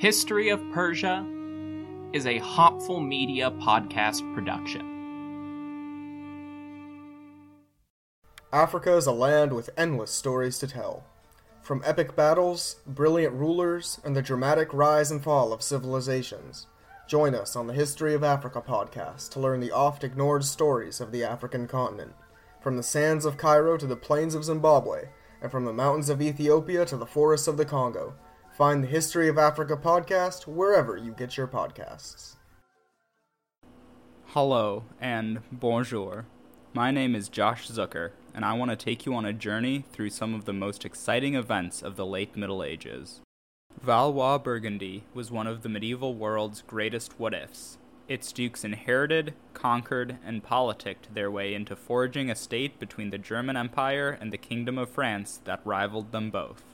History of Persia is a Hopful Media podcast production. Africa is a land with endless stories to tell. From epic battles, brilliant rulers, and the dramatic rise and fall of civilizations, join us on the History of Africa podcast to learn the oft ignored stories of the African continent. From the sands of Cairo to the plains of Zimbabwe, and from the mountains of Ethiopia to the forests of the Congo, find the History of Africa podcast wherever you get your podcasts. Hello and bonjour. My name is Josh Zucker, and I want to take you on a journey through some of the most exciting events of the late Middle Ages. Valois Burgundy was one of the medieval world's greatest what ifs. Its dukes inherited, conquered, and politicked their way into forging a state between the German Empire and the Kingdom of France that rivaled them both.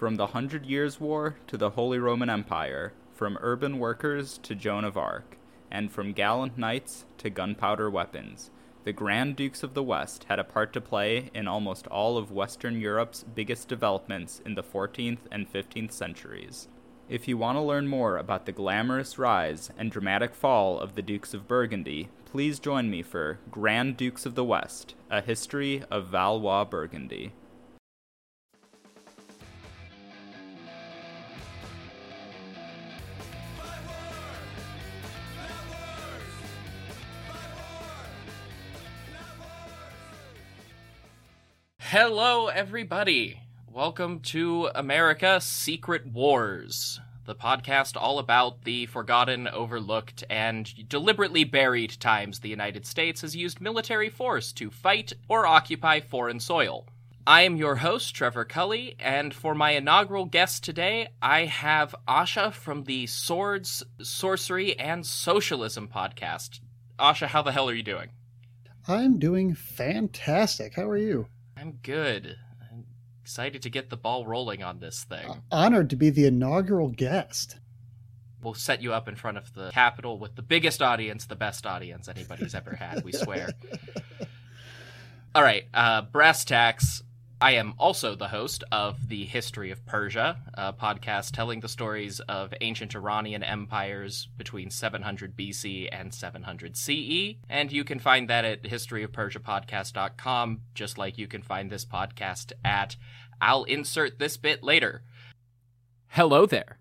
From the Hundred Years' War to the Holy Roman Empire, from urban workers to Joan of Arc, and from gallant knights to gunpowder weapons, the Grand Dukes of the West had a part to play in almost all of Western Europe's biggest developments in the 14th and 15th centuries. If you want to learn more about the glamorous rise and dramatic fall of the Dukes of Burgundy, please join me for Grand Dukes of the West A History of Valois Burgundy. Hello, everybody. Welcome to America Secret Wars, the podcast all about the forgotten, overlooked, and deliberately buried times the United States has used military force to fight or occupy foreign soil. I am your host, Trevor Culley, and for my inaugural guest today, I have Asha from the Swords, Sorcery, and Socialism podcast. Asha, how the hell are you doing? I'm doing fantastic. How are you? I'm good. I'm excited to get the ball rolling on this thing. Uh, honored to be the inaugural guest. We'll set you up in front of the Capitol with the biggest audience, the best audience anybody's ever had, we swear. All right, uh, brass tacks. I am also the host of the History of Persia, a podcast telling the stories of ancient Iranian empires between 700 BC and 700 CE. And you can find that at historyofpersiapodcast.com, just like you can find this podcast at I'll insert this bit later. Hello there.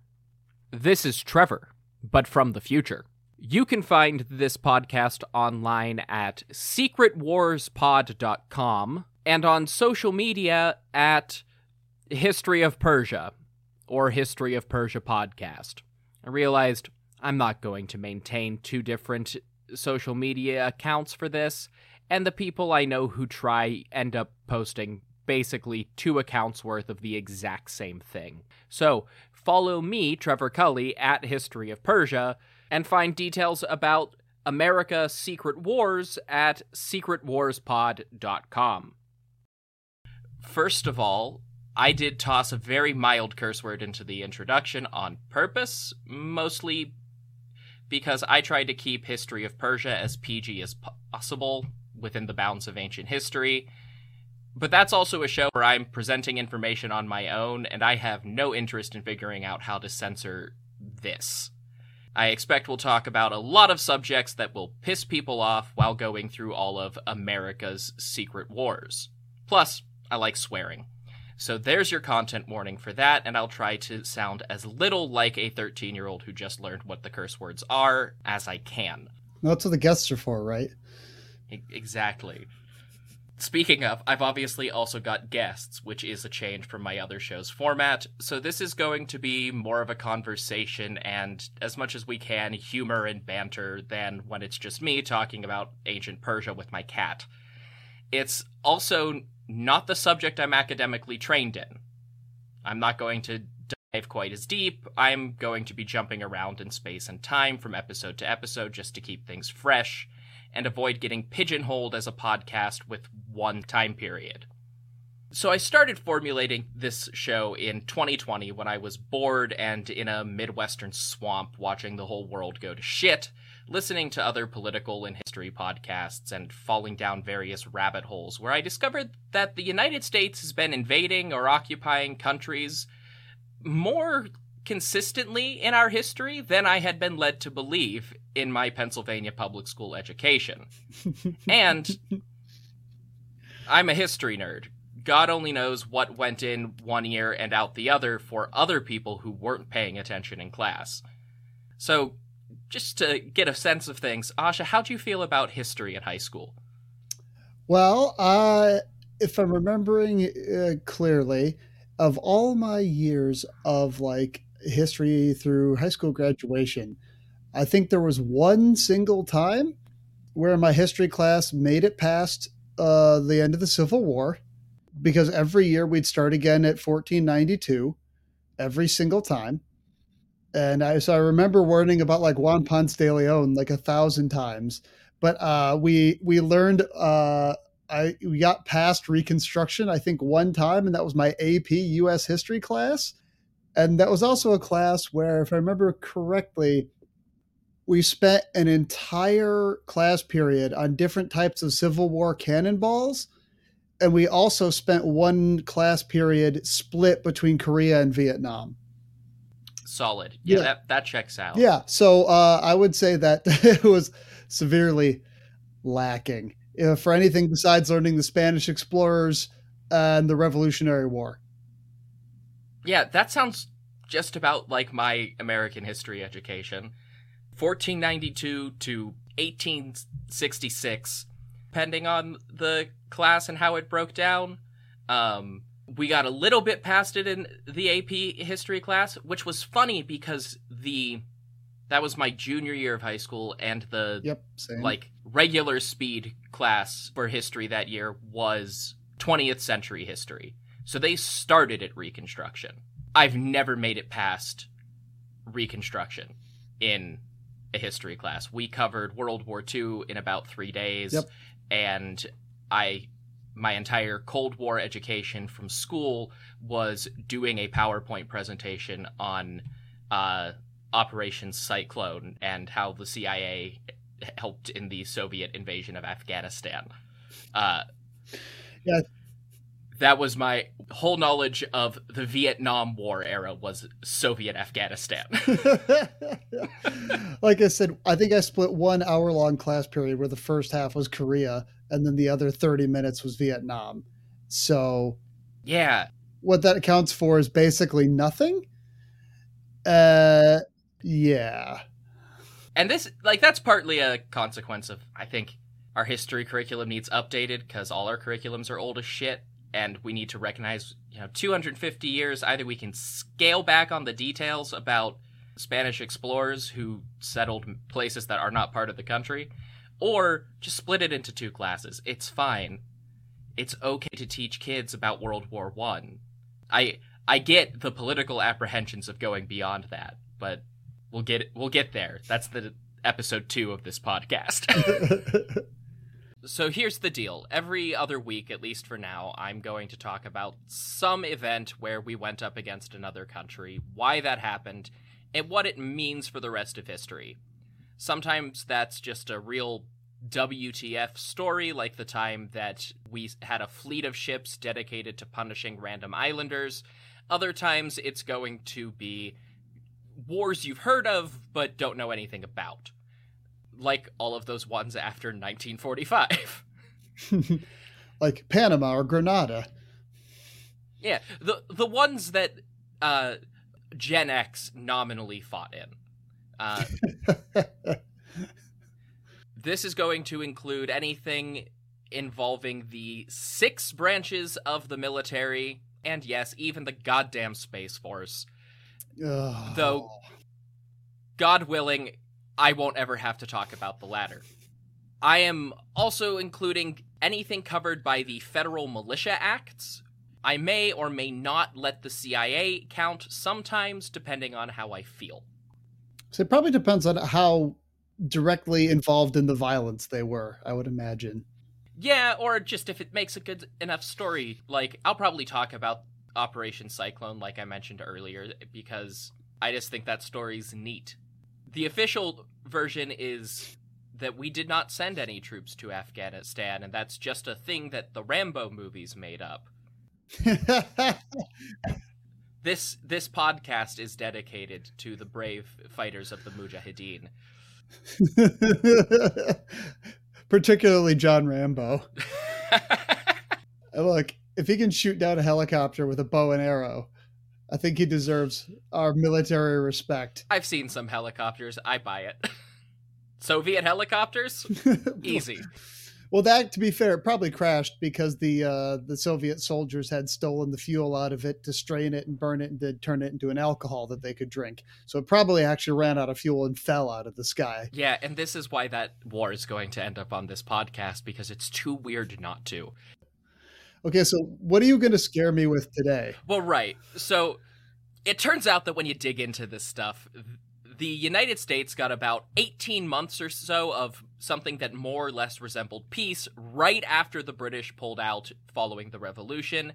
This is Trevor, but from the future. You can find this podcast online at secretwarspod.com and on social media at History of Persia or History of Persia podcast. I realized I'm not going to maintain two different social media accounts for this, and the people I know who try end up posting basically two accounts worth of the exact same thing. So, follow me, Trevor Culley, at History of Persia, and find details about America Secret Wars at secretwarspod.com. First of all, I did toss a very mild curse word into the introduction on purpose, mostly because I tried to keep History of Persia as PG as possible within the bounds of ancient history. But that's also a show where I'm presenting information on my own, and I have no interest in figuring out how to censor this. I expect we'll talk about a lot of subjects that will piss people off while going through all of America's secret wars. Plus, I like swearing. So there's your content warning for that, and I'll try to sound as little like a 13 year old who just learned what the curse words are as I can. That's what the guests are for, right? E- exactly. Speaking of, I've obviously also got guests, which is a change from my other show's format. So this is going to be more of a conversation and, as much as we can, humor and banter than when it's just me talking about ancient Persia with my cat. It's also not the subject I'm academically trained in. I'm not going to dive quite as deep. I'm going to be jumping around in space and time from episode to episode just to keep things fresh and avoid getting pigeonholed as a podcast with one time period. So I started formulating this show in 2020 when I was bored and in a Midwestern swamp watching the whole world go to shit, listening to other political and history podcasts, and falling down various rabbit holes where I discovered that the United States has been invading or occupying countries more consistently in our history than I had been led to believe in my Pennsylvania public school education. and I'm a history nerd. God only knows what went in one ear and out the other for other people who weren't paying attention in class. So, just to get a sense of things, Asha, how do you feel about history in high school? Well, uh, if I'm remembering uh, clearly, of all my years of like history through high school graduation, I think there was one single time where my history class made it past uh, the end of the Civil War because every year we'd start again at 1492 every single time. And I, so I remember warning about like Juan Ponce de Leon like a thousand times, but uh, we we learned uh, I we got past Reconstruction I think one time, and that was my AP U.S. History class, and that was also a class where, if I remember correctly, we spent an entire class period on different types of Civil War cannonballs and we also spent one class period split between Korea and Vietnam. Solid. Yeah, yeah. That, that checks out. Yeah. So uh, I would say that it was severely lacking uh, for anything besides learning the Spanish explorers and the Revolutionary War. Yeah, that sounds just about like my American history education. 1492 to 1866 depending on the class and how it broke down. Um, we got a little bit past it in the AP history class, which was funny because the that was my junior year of high school, and the yep, same. like regular speed class for history that year was 20th century history. So they started at Reconstruction. I've never made it past Reconstruction in a history class. We covered World War II in about three days. Yep and I my entire Cold War education from school was doing a PowerPoint presentation on uh, Operation Cyclone and how the CIA helped in the Soviet invasion of Afghanistan. Uh, yeah, that was my whole knowledge of the Vietnam War era was Soviet Afghanistan. like I said, I think I split one hour long class period where the first half was Korea and then the other 30 minutes was Vietnam. So, yeah. What that accounts for is basically nothing. Uh yeah. And this like that's partly a consequence of I think our history curriculum needs updated cuz all our curriculums are old as shit and we need to recognize, you know, 250 years either we can scale back on the details about Spanish explorers who settled places that are not part of the country, or just split it into two classes. It's fine. It's okay to teach kids about World War 1. I I get the political apprehensions of going beyond that, but we'll get we'll get there. That's the episode 2 of this podcast. So here's the deal. Every other week, at least for now, I'm going to talk about some event where we went up against another country, why that happened, and what it means for the rest of history. Sometimes that's just a real WTF story, like the time that we had a fleet of ships dedicated to punishing random islanders. Other times it's going to be wars you've heard of but don't know anything about like all of those ones after 1945. like Panama or Grenada. Yeah, the the ones that uh, Gen X nominally fought in. Uh, this is going to include anything involving the six branches of the military, and yes, even the goddamn Space Force. Oh. Though, God willing, I won't ever have to talk about the latter. I am also including anything covered by the Federal Militia Acts. I may or may not let the CIA count sometimes, depending on how I feel. So it probably depends on how directly involved in the violence they were, I would imagine. Yeah, or just if it makes a good enough story. Like, I'll probably talk about Operation Cyclone, like I mentioned earlier, because I just think that story's neat the official version is that we did not send any troops to Afghanistan, and that's just a thing that the Rambo movies made up. this this podcast is dedicated to the brave fighters of the Mujahideen. Particularly John Rambo. Look, if he can shoot down a helicopter with a bow and arrow, I think he deserves our military respect. I've seen some helicopters. I buy it. Soviet helicopters? Easy. Well, that to be fair, it probably crashed because the uh, the Soviet soldiers had stolen the fuel out of it to strain it and burn it and then turn it into an alcohol that they could drink. So it probably actually ran out of fuel and fell out of the sky. Yeah, and this is why that war is going to end up on this podcast because it's too weird not to. Okay, so what are you going to scare me with today? Well, right. So it turns out that when you dig into this stuff, the United States got about 18 months or so of something that more or less resembled peace right after the British pulled out following the revolution.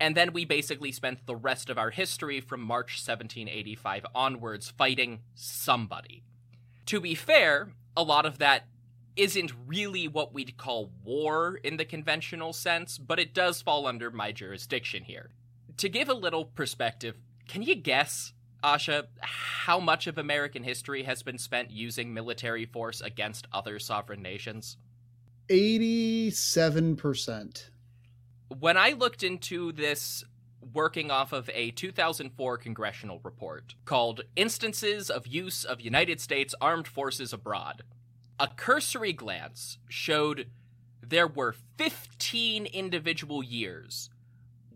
And then we basically spent the rest of our history from March 1785 onwards fighting somebody. To be fair, a lot of that isn't really what we'd call war in the conventional sense, but it does fall under my jurisdiction here. To give a little perspective, can you guess, Asha, how much of American history has been spent using military force against other sovereign nations? 87%. When I looked into this working off of a 2004 congressional report called Instances of Use of United States Armed Forces Abroad, a cursory glance showed there were 15 individual years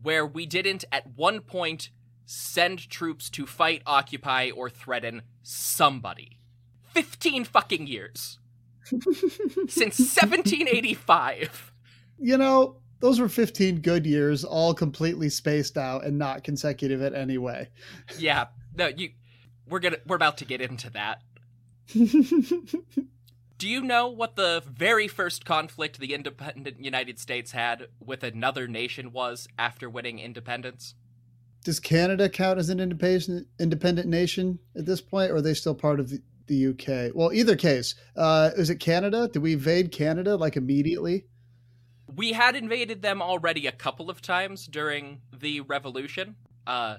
where we didn't at one point send troops to fight, occupy, or threaten somebody. 15 fucking years. Since 1785. You know, those were 15 good years, all completely spaced out and not consecutive in any way. Yeah. No, you we're gonna we're about to get into that. Do you know what the very first conflict the independent United States had with another nation was after winning independence? Does Canada count as an independent independent nation at this point, or are they still part of the, the UK? Well, either case, uh, is it Canada? Did we invade Canada like immediately? We had invaded them already a couple of times during the revolution. Uh,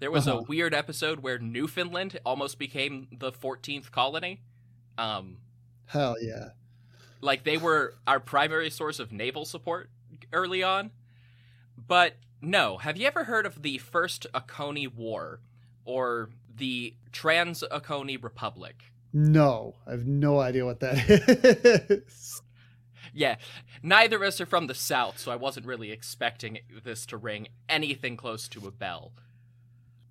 there was Uh-huh. a weird episode where Newfoundland almost became the 14th colony. Um, Hell yeah. like they were our primary source of naval support early on. But no, have you ever heard of the First Oconee War or the Trans Oconee Republic? No, I have no idea what that is. Yeah, neither of us are from the South, so I wasn't really expecting this to ring anything close to a bell.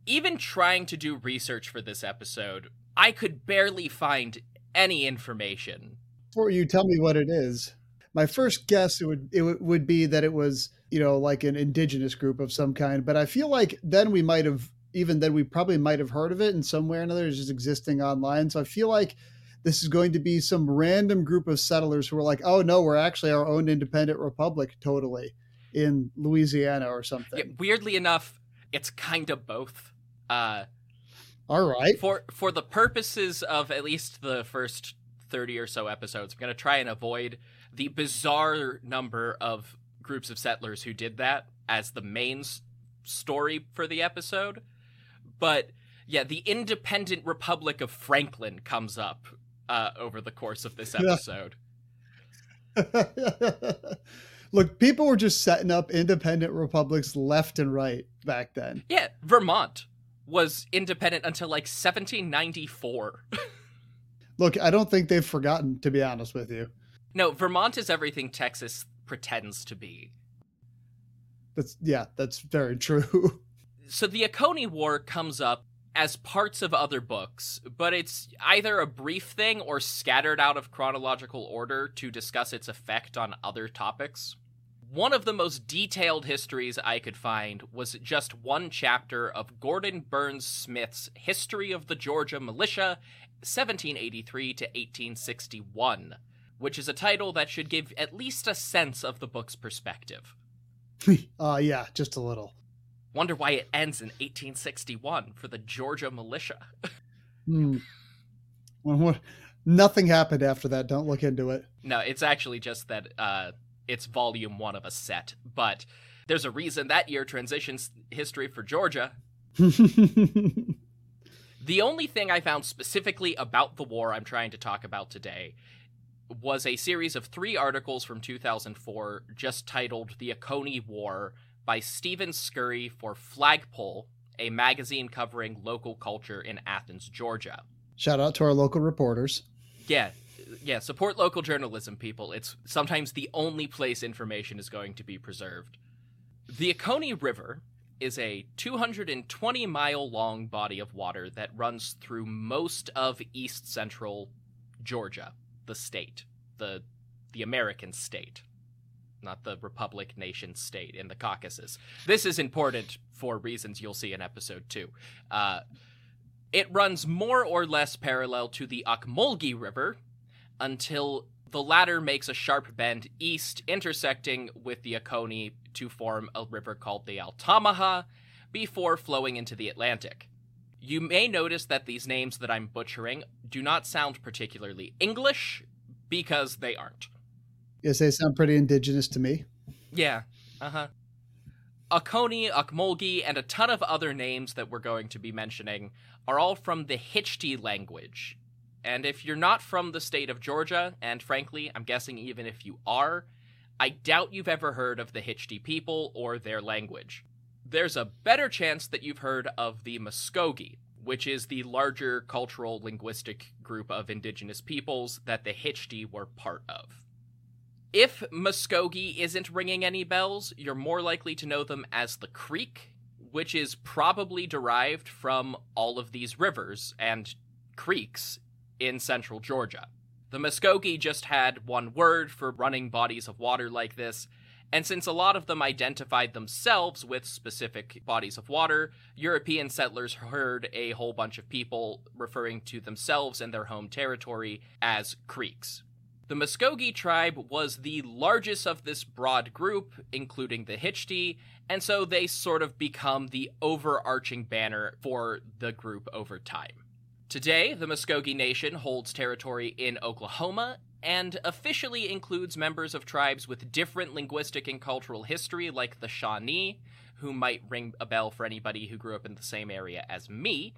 Even trying to do research for this episode, I could barely find any information. Before you tell me what it is, my first guess it would it would- be that it was you know like an indigenous group of some kind. But I feel like then we might have even then we probably might have heard of it in some way or another. It's just existing online. So I feel like this is going to be some random group of settlers who are like, oh no, we're actually our own independent republic, totally in Louisiana or something. Yeah, weirdly enough, it's kind of both. Uh, All right. for for the purposes of at least the first 30 or so episodes i'm going to try and avoid the bizarre number of groups of settlers who did that as the main s- story for the episode but yeah the independent republic of franklin comes up uh, over the course of this episode Look, people were just setting up independent republics left and right back then. yeah vermont was independent until like 1794 Look, I don't think they've forgotten, to be honest with you. no vermont is everything texas pretends to be That's yeah, that's very true. so the Oconee War comes up as parts of other books, but it's either a brief thing or scattered out of chronological order to discuss its effect on other topics. One of the most detailed histories I could find was just one chapter of Gordon Burns Smith's History of the Georgia Militia, 1783 to 1861, which is a title that should give at least a sense of the book's perspective. uh yeah, just a little. Wonder why it ends in 1861 for the Georgia militia. Well, what- Nothing happened after that. Don't look into it. no, it's actually just that uh, it's volume one of a set. But there's a reason that year transitions history for Georgia. The only thing I found specifically about the war I'm trying to talk about today was a series of three articles from 2004 just titled The Oconee War by Stephen Scurry for Flagpole, a magazine covering local culture in Athens, Georgia. Shout out to our local reporters. Yeah, yeah, support local journalism, people. It's sometimes the only place information is going to be preserved. The Oconee River is a 220 mile long body of water that runs through most of east central Georgia, the state, the the American state, not the republic nation state in the Caucasus. This is important for reasons you'll see in episode 2. Uh, it runs more or less parallel to the Ocmulgee River until the latter makes a sharp bend east, intersecting with the Oconee to form a river called the Altamaha before flowing into the Atlantic. You may notice that these names that I'm butchering do not sound particularly English because they aren't. Yes, they sound pretty indigenous to me. Yeah, uh huh. Oconee, Ocmulgee, and a ton of other names that we're going to be mentioning are all from the Hitchti language. And if you're not from the state of Georgia, and frankly, I'm guessing even if you are, I doubt you've ever heard of the Hitchti people or their language. There's a better chance that you've heard of the Muskogee, which is the larger cultural linguistic group of indigenous peoples that the Hitchti were part of. If Muskogee isn't ringing any bells, you're more likely to know them as the Creek, which is probably derived from all of these rivers and creeks in central Georgia. The Muskogee just had one word for running bodies of water like this, and since a lot of them identified themselves with specific bodies of water, European settlers heard a whole bunch of people referring to themselves and their home territory as creeks. The Muskogee tribe was the largest of this broad group, including the Hitchti, and so they sort of become the overarching banner for the group over time. Today, the Muskogee Nation holds territory in Oklahoma and officially includes members of tribes with different linguistic and cultural history, like the Shawnee, who might ring a bell for anybody who grew up in the same area as me.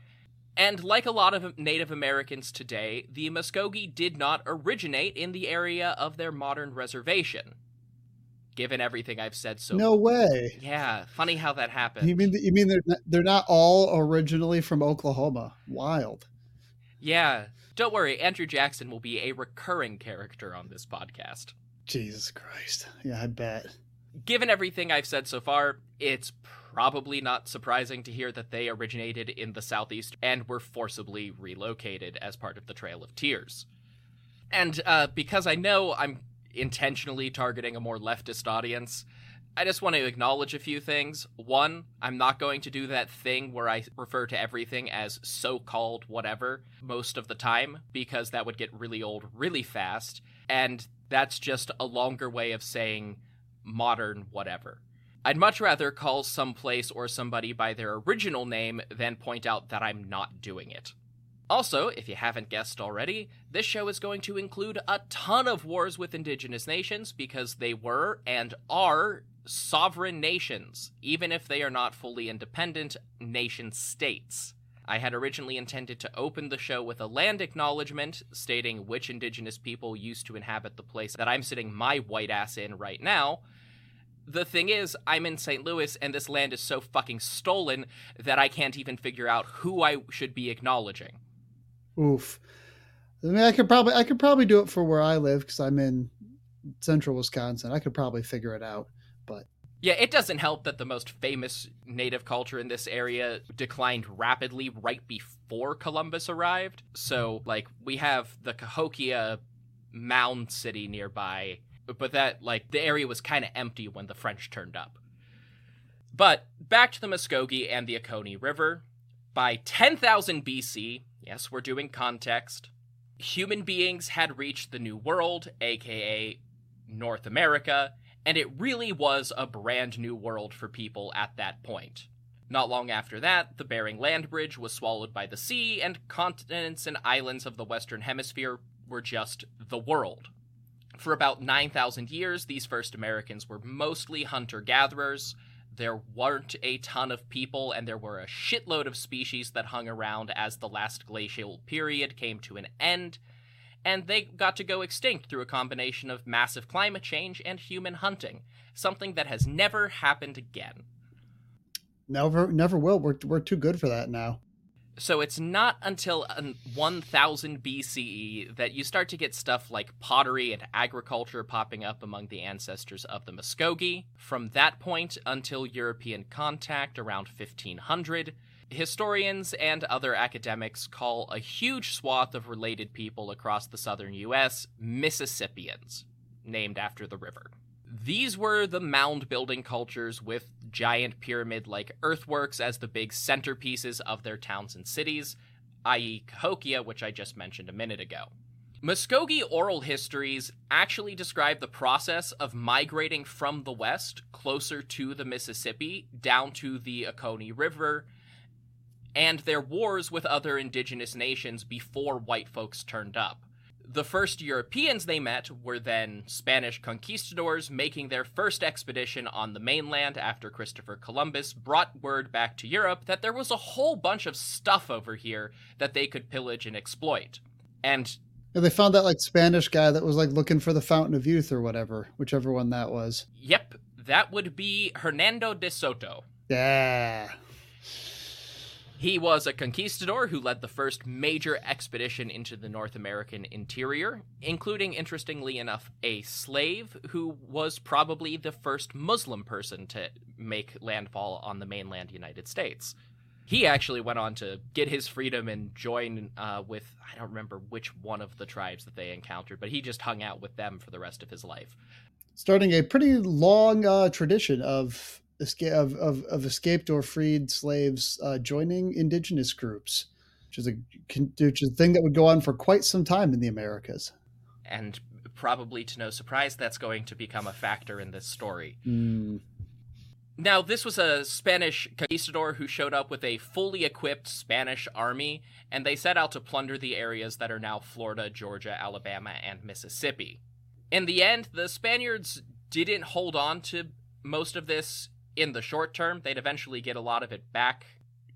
And like a lot of Native Americans today, the Muskogee did not originate in the area of their modern reservation. Given everything I've said so No way. Yeah, funny how that happened. You mean you mean they're not, they're not all originally from Oklahoma? Wild. Yeah. Don't worry, Andrew Jackson will be a recurring character on this podcast. Jesus Christ. Yeah, I bet. Given everything I've said so far, it's probably not surprising to hear that they originated in the southeast and were forcibly relocated as part of the Trail of Tears. And uh, because I know I'm intentionally targeting a more leftist audience, I just want to acknowledge a few things. One, I'm not going to do that thing where I refer to everything as so called whatever most of the time, because that would get really old really fast. And that's just a longer way of saying modern whatever. I'd much rather call some place or somebody by their original name than point out that I'm not doing it. Also, if you haven't guessed already, this show is going to include a ton of wars with indigenous nations because they were and are sovereign nations, even if they are not fully independent nation states. I had originally intended to open the show with a land acknowledgement stating which indigenous people used to inhabit the place that I'm sitting my white ass in right now. The thing is, I'm in St. Louis and this land is so fucking stolen that I can't even figure out who I should be acknowledging. Oof. I mean, I could probably I could probably do it for where I live because I'm in central Wisconsin. I could probably figure it out. Yeah, it doesn't help that the most famous native culture in this area declined rapidly right before Columbus arrived. So, like, we have the Cahokia Mound City nearby, but that, like, the area was kind of empty when the French turned up. But back to the Muskogee and the Oconee River. By 10,000 BC, yes, we're doing context, human beings had reached the New World, aka North America, and it really was a brand new world for people at that point. Not long after that, the Bering Land Bridge was swallowed by the sea, and continents and islands of the Western Hemisphere were just the world. For about 9,000 years, these first Americans were mostly hunter gatherers. there weren't a ton of people, and there were a shitload of species that hung around as the last glacial period came to an end, and they got to go extinct through a combination of massive climate change and human hunting, something that has never happened again. Never, never will. We're we're too good for that now. So it's not until um, 1000 BCE that you start to get stuff like pottery and agriculture popping up among the ancestors of the Muskogee. From that point until European contact around 1500, historians and other academics call a huge swath of related people across the southern US Mississippians, named after the river. These were the mound building cultures with giant pyramid like earthworks as the big centerpieces of their towns and cities, i.e., Cahokia, which I just mentioned a minute ago. Muskogee oral histories actually describe the process of migrating from the west closer to the Mississippi down to the Oconee River and their wars with other indigenous nations before white folks turned up. The first Europeans they met were then Spanish conquistadors making their first expedition on the mainland after Christopher Columbus brought word back to Europe that there was a whole bunch of stuff over here that they could pillage and exploit. And yeah, they found that like Spanish guy that was like looking for the Fountain of Youth or whatever, whichever one that was. Yep, that would be Hernando de Soto. Yeah. He was a conquistador who led the first major expedition into the North American interior, including, interestingly enough, a slave who was probably the first Muslim person to make landfall on the mainland United States. He actually went on to get his freedom and join uh, with, I don't remember which one of the tribes that they encountered, but he just hung out with them for the rest of his life. Starting a pretty long uh, tradition of escape of, of, of escaped or freed slaves uh, joining indigenous groups, which is a which is a thing that would go on for quite some time in the Americas. And probably to no surprise, that's going to become a factor in this story. Mm. Now, this was a Spanish conquistador who showed up with a fully equipped Spanish army, and they set out to plunder the areas that are now Florida, Georgia, Alabama, and Mississippi. In the end, the Spaniards didn't hold on to most of this in the short term. They'd eventually get a lot of it back.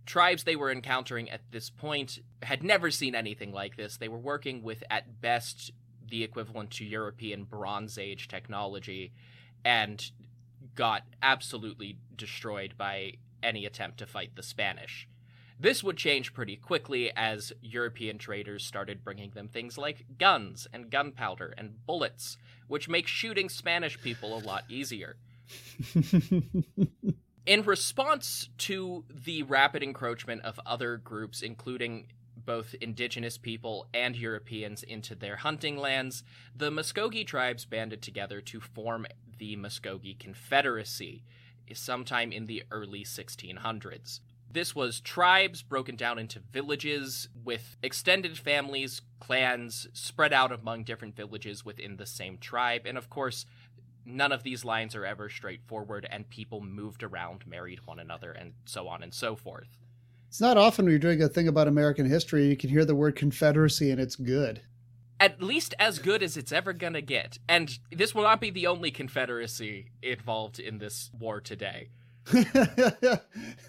Tribes they were encountering at this point had never seen anything like this. They were working with, at best, the equivalent to European Bronze Age technology and got absolutely destroyed by any attempt to fight the Spanish. This would change pretty quickly as European traders started bringing them things like guns and gunpowder and bullets, which make shooting Spanish people a lot easier. In response to the rapid encroachment of other groups, including both indigenous people and Europeans into their hunting lands, the Muskogee tribes banded together to form the Muskogee Confederacy sometime in the early 1600s. This was tribes broken down into villages with extended families, clans spread out among different villages within the same tribe, and of course, none of these lines are ever straightforward, and people moved around, married one another, and so on and so forth. It's not often when you're doing a thing about American history, you can hear the word Confederacy and it's good. At least as good as it's ever gonna get. And this will not be the only Confederacy involved in this war today.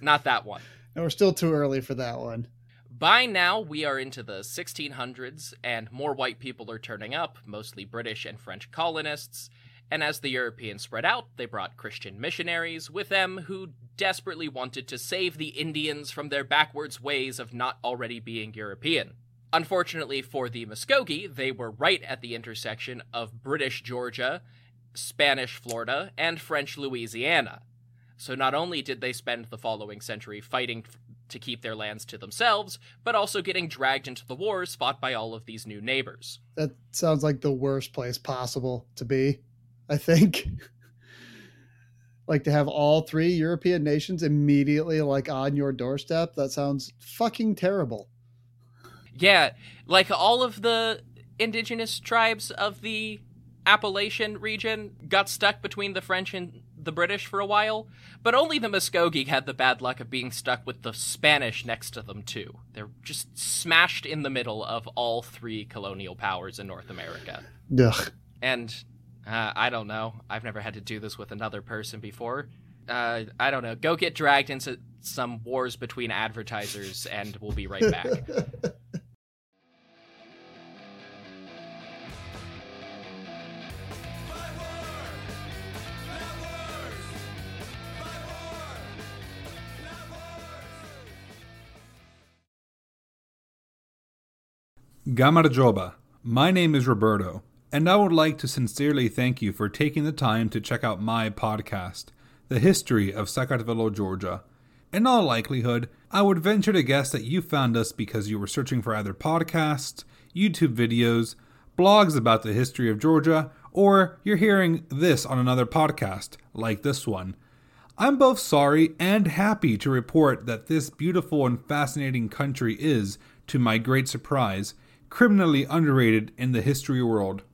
not that one. No, we're still too early for that one. By now, we are into the 1600s, and more white people are turning up, mostly British and French colonists, and as the Europeans spread out, they brought Christian missionaries with them who desperately wanted to save the Indians from their backwards ways of not already being European. Unfortunately for the Muskogee, they were right at the intersection of British Georgia, Spanish Florida, and French Louisiana. So not only did they spend the following century fighting to keep their lands to themselves, but also getting dragged into the wars fought by all of these new neighbors. That sounds like the worst place possible to be. I think. like to have all three European nations immediately like on your doorstep. That sounds fucking terrible. Yeah, like all of the indigenous tribes of the Appalachian region got stuck between the French and the British for a while, but only the Muskogee had the bad luck of being stuck with the Spanish next to them too. They're just smashed in the middle of all three colonial powers in North America. Ugh. And uh, I don't know. I've never had to do this with another person before. uh, I don't know. Go get dragged into some wars between advertisers, and we'll be right back. Gamarjoba. My name is Roberto, and I would like to sincerely thank you for taking the time to check out my podcast, The History of Saqartvelo, Georgia. In all likelihood, I would venture to guess that you found us because you were searching for either podcasts, YouTube videos, blogs about the history of Georgia, or you're hearing this on another podcast, like this one. I'm both sorry and happy to report that this beautiful and fascinating country is, to my great surprise, criminally underrated in the history world.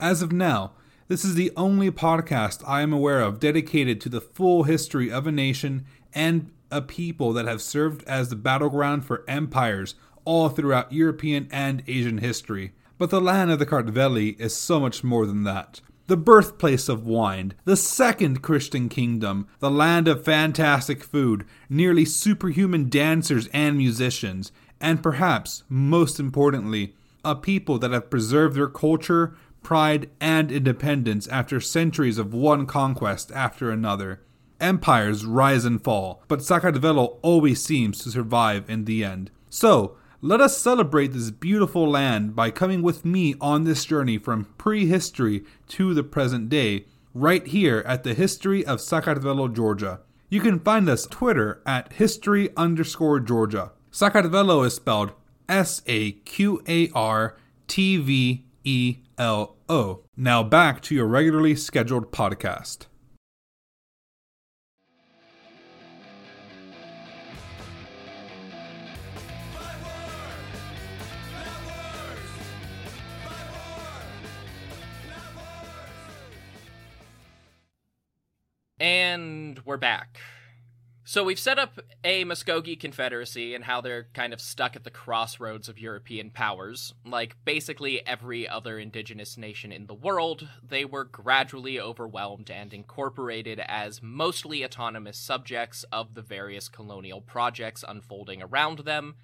As of now, this is the only podcast I am aware of dedicated to the full history of a nation and a people that have served as the battleground for empires all throughout European and Asian history. But the land of the Kartveli is so much more than that. The birthplace of wine, the second Christian kingdom, the land of fantastic food, nearly superhuman dancers and musicians, and perhaps, most importantly, a people that have preserved their culture, pride, and independence after centuries of one conquest after another. Empires rise and fall, but Saqartvelo always seems to survive in the end. So, let us celebrate this beautiful land by coming with me on this journey from prehistory to the present day, right here at the History of Saqartvelo, Georgia. You can find us Twitter at history underscore Georgia. Saqartvelo is spelled S A Q A R T V E L O. Now back to your regularly scheduled podcast. And we're back. So we've set up a Muskogee Confederacy and how they're kind of stuck at the crossroads of European powers. Like basically every other indigenous nation in the world, they were gradually overwhelmed and incorporated as mostly autonomous subjects of the various colonial projects unfolding around them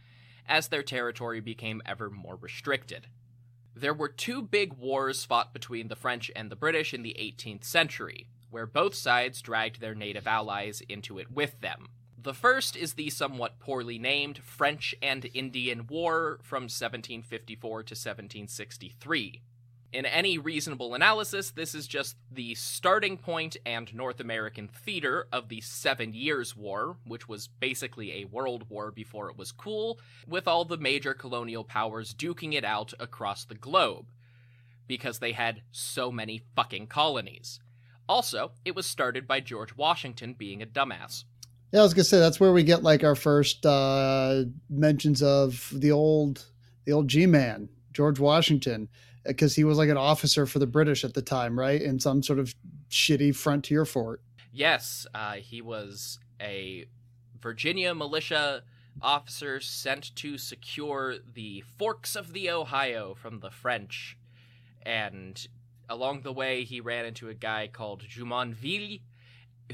as their territory became ever more restricted. There were two big wars fought between the French and the British in the 18th century, where both sides dragged their native allies into it with them. The first is the somewhat poorly named French and Indian War from 1754 to 1763. In any reasonable analysis, this is just the starting point and North American theater of the Seven Years' War, which was basically a world war before it was cool, with all the major colonial powers duking it out across the globe, because they had so many fucking colonies. Also, it was started by George Washington being a dumbass. Yeah, I was gonna say that's where we get like our first uh, mentions of the old the old G man, George Washington, because he was like an officer for the British at the time, right? In some sort of shitty frontier fort. Yes, uh, he was a Virginia militia officer sent to secure the forks of the Ohio from the French. And along the way, he ran into a guy called Jumonville,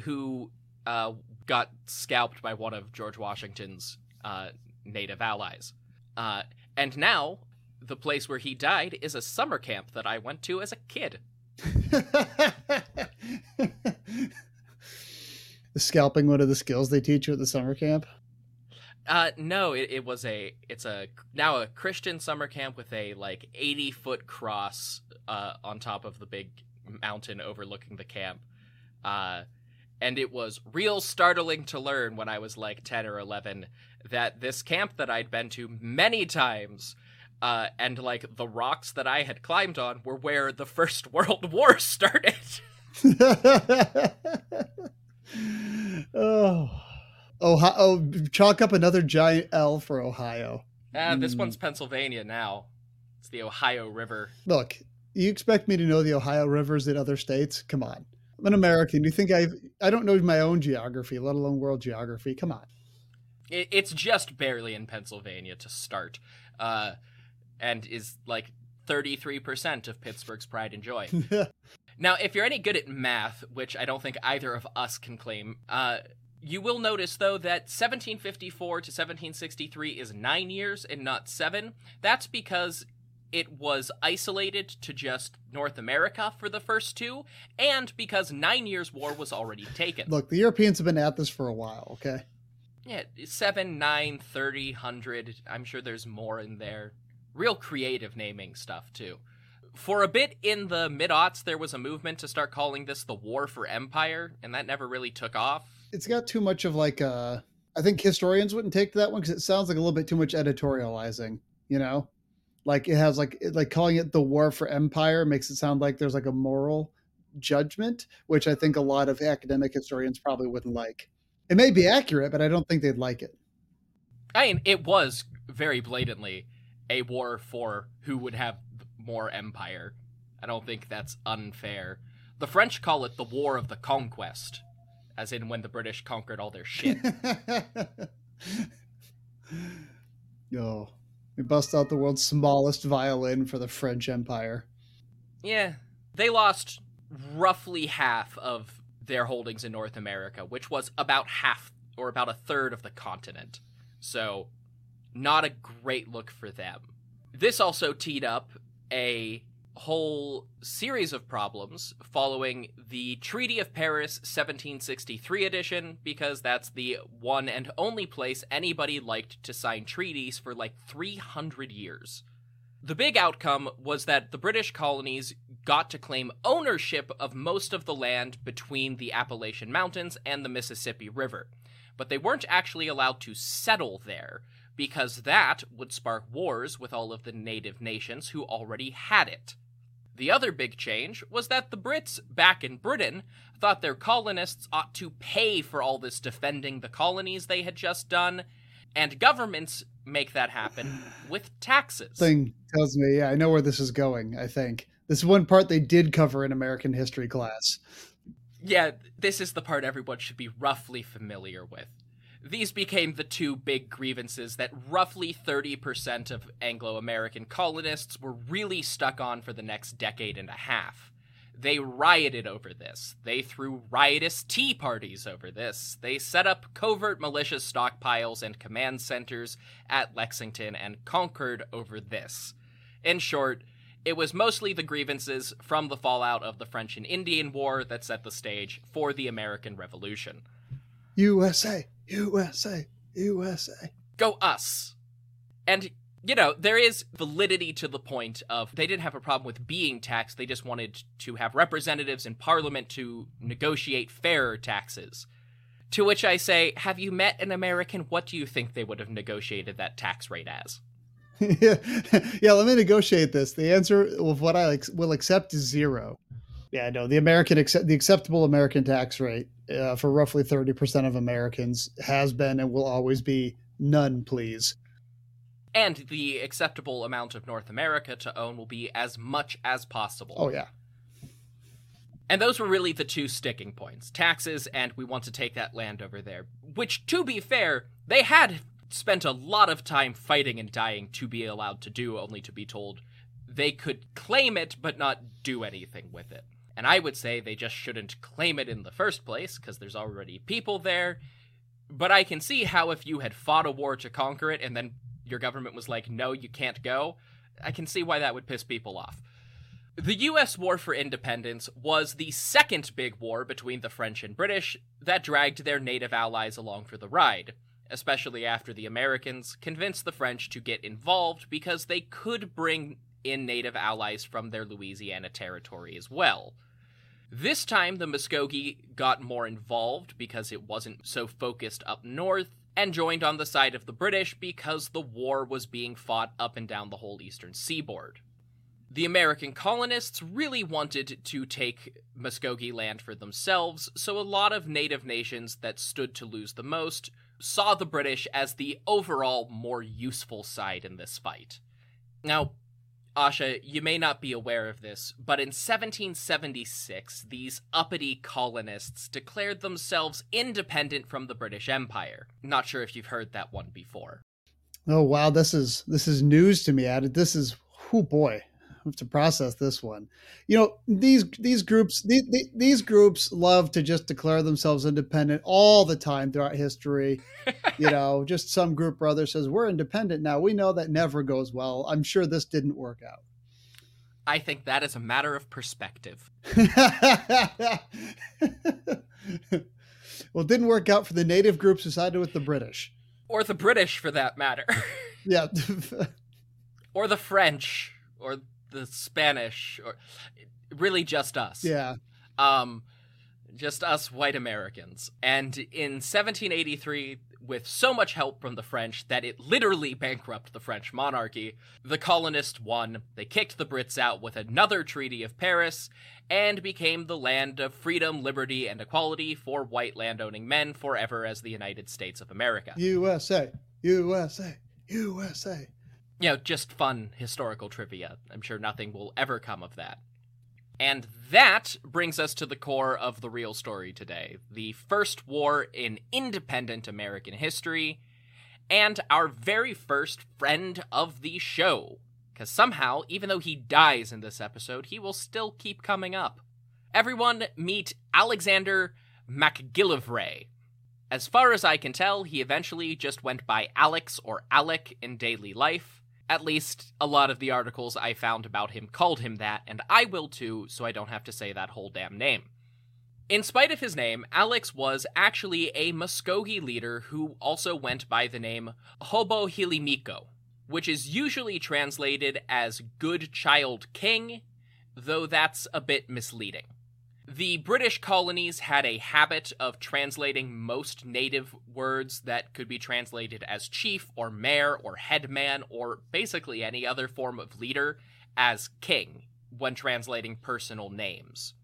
who uh, got scalped by one of George Washington's uh, native allies. Uh, and now, the place where he died is a summer camp that I went to as a kid. the scalping one of the skills they teach you at the summer camp. Uh, no, it, it was a it's a now a Christian summer camp with a like eighty foot cross uh, on top of the big mountain overlooking the camp. Uh, and it was real startling to learn when I was like ten or eleven that this camp that I'd been to many times. Uh, and like the rocks that I had climbed on were where the First World War started. oh. Ohio, oh, chalk up another giant L for Ohio. Ah, this mm. one's Pennsylvania now. It's the Ohio River. Look, you expect me to know the Ohio rivers in other states? Come on. I'm an American. You think I I don't know my own geography, let alone world geography? Come on. It, it's just barely in Pennsylvania to start, uh, and is like 33% of Pittsburgh's pride and joy. Now, if you're any good at math, which I don't think either of us can claim, uh, you will notice, though, that 1754 to 1763 is nine years and not seven. That's because it was isolated to just North America for the first two, and because Nine Years' War was already taken. Look, the Europeans have been at this for a while, okay? Yeah, 7, 9, 30, 100. I'm sure there's more in there. Real creative naming stuff, too. For a bit in the mid aughts, there was a movement to start calling this the War for Empire, and that never really took off. It's got too much of like a. I think historians wouldn't take to that one because it sounds like a little bit too much editorializing, you know? Like it has like like calling it the war for empire makes it sound like there's like a moral judgment, which I think a lot of academic historians probably wouldn't like. It may be accurate, but I don't think they'd like it. I mean, it was very blatantly a war for who would have more empire. I don't think that's unfair. The French call it the War of the Conquest, as in when the British conquered all their shit. Yo, we bust out the world's smallest violin for the French Empire. yeah, they lost roughly half of their holdings in North America, which was about half or about a third of the continent. So, not a great look for them. This also teed up a whole series of problems following the Treaty of Paris 1763 edition, because that's the one and only place anybody liked to sign treaties for like 300 years. The big outcome was that the British colonies got to claim ownership of most of the land between the Appalachian Mountains and the Mississippi River, but they weren't actually allowed to settle there, because that would spark wars with all of the native nations who already had it. The other big change was that the Brits back in Britain thought their colonists ought to pay for all this defending the colonies they had just done, and governments make that happen with taxes. Thing tells me, yeah, I know where this is going. I think this is one part they did cover in American history class. Yeah, this is the part everyone should be roughly familiar with. These became the two big grievances that roughly 30% of Anglo American colonists were really stuck on for the next decade and a half. They rioted over this. They threw riotous tea parties over this. They set up covert militia stockpiles and command centers at Lexington and Concord over this. In short, it was mostly the grievances from the fallout of the French and Indian War that set the stage for the American Revolution. USA, USA, USA. Go us! And, you know, there is validity to the point of they didn't have a problem with being taxed, they just wanted to have representatives in Parliament to negotiate fairer taxes. To which I say, have you met an American? What do you think they would have negotiated that tax rate as? yeah, yeah. Let me negotiate this. The answer of what I will accept is zero. Yeah, no. The American accept the acceptable American tax rate uh, for roughly thirty percent of Americans has been and will always be none, please. And the acceptable amount of North America to own will be as much as possible. Oh yeah. And those were really the two sticking points taxes, and we want to take that land over there. Which, to be fair, they had spent a lot of time fighting and dying to be allowed to do, only to be told they could claim it but not do anything with it. And I would say they just shouldn't claim it in the first place, because there's already people there. But I can see how if you had fought a war to conquer it and then your government was like, no, you can't go, I can see why that would piss people off. The US War for Independence was the second big war between the French and British that dragged their native allies along for the ride, especially after the Americans convinced the French to get involved because they could bring in native allies from their Louisiana territory as well. This time, the Muskogee got more involved because it wasn't so focused up north, and joined on the side of the British because the war was being fought up and down the whole eastern seaboard. The American colonists really wanted to take Muskogee land for themselves, so a lot of native nations that stood to lose the most saw the British as the overall more useful side in this fight. Now, Asha, you may not be aware of this, but in 1776, these uppity colonists declared themselves independent from the British Empire. Not sure if you've heard that one before. Oh wow, this is this is news to me. Added. This is oh boy. Have to process this one. You know, these these groups these, these groups love to just declare themselves independent all the time throughout history. you know, just some group or other says we're independent now. We know that never goes well. I'm sure this didn't work out. I think that is a matter of perspective. well, it didn't work out for the native groups who sided with the British. Or the British, for that matter. yeah. or the French, or the Spanish, or really just us. Yeah. Um, just us white Americans. And in 1783, with so much help from the French that it literally bankrupted the French monarchy, the colonists won. They kicked the Brits out with another Treaty of Paris and became the land of freedom, liberty, and equality for white landowning men forever as the United States of America. USA, USA, USA. You know, just fun historical trivia. I'm sure nothing will ever come of that. And that brings us to the core of the real story today the first war in independent American history, and our very first friend of the show. Because somehow, even though he dies in this episode, he will still keep coming up. Everyone meet Alexander MacGillivray. As far as I can tell, he eventually just went by Alex or Alec in daily life. At least, a lot of the articles I found about him called him that, and I will too, so I don't have to say that whole damn name. In spite of his name, Alex was actually a Muskogee leader who also went by the name Hobo Hilimiko, which is usually translated as Good Child King, though that's a bit misleading. The British colonies had a habit of translating most native words that could be translated as chief or mayor or headman or basically any other form of leader as king when translating personal names.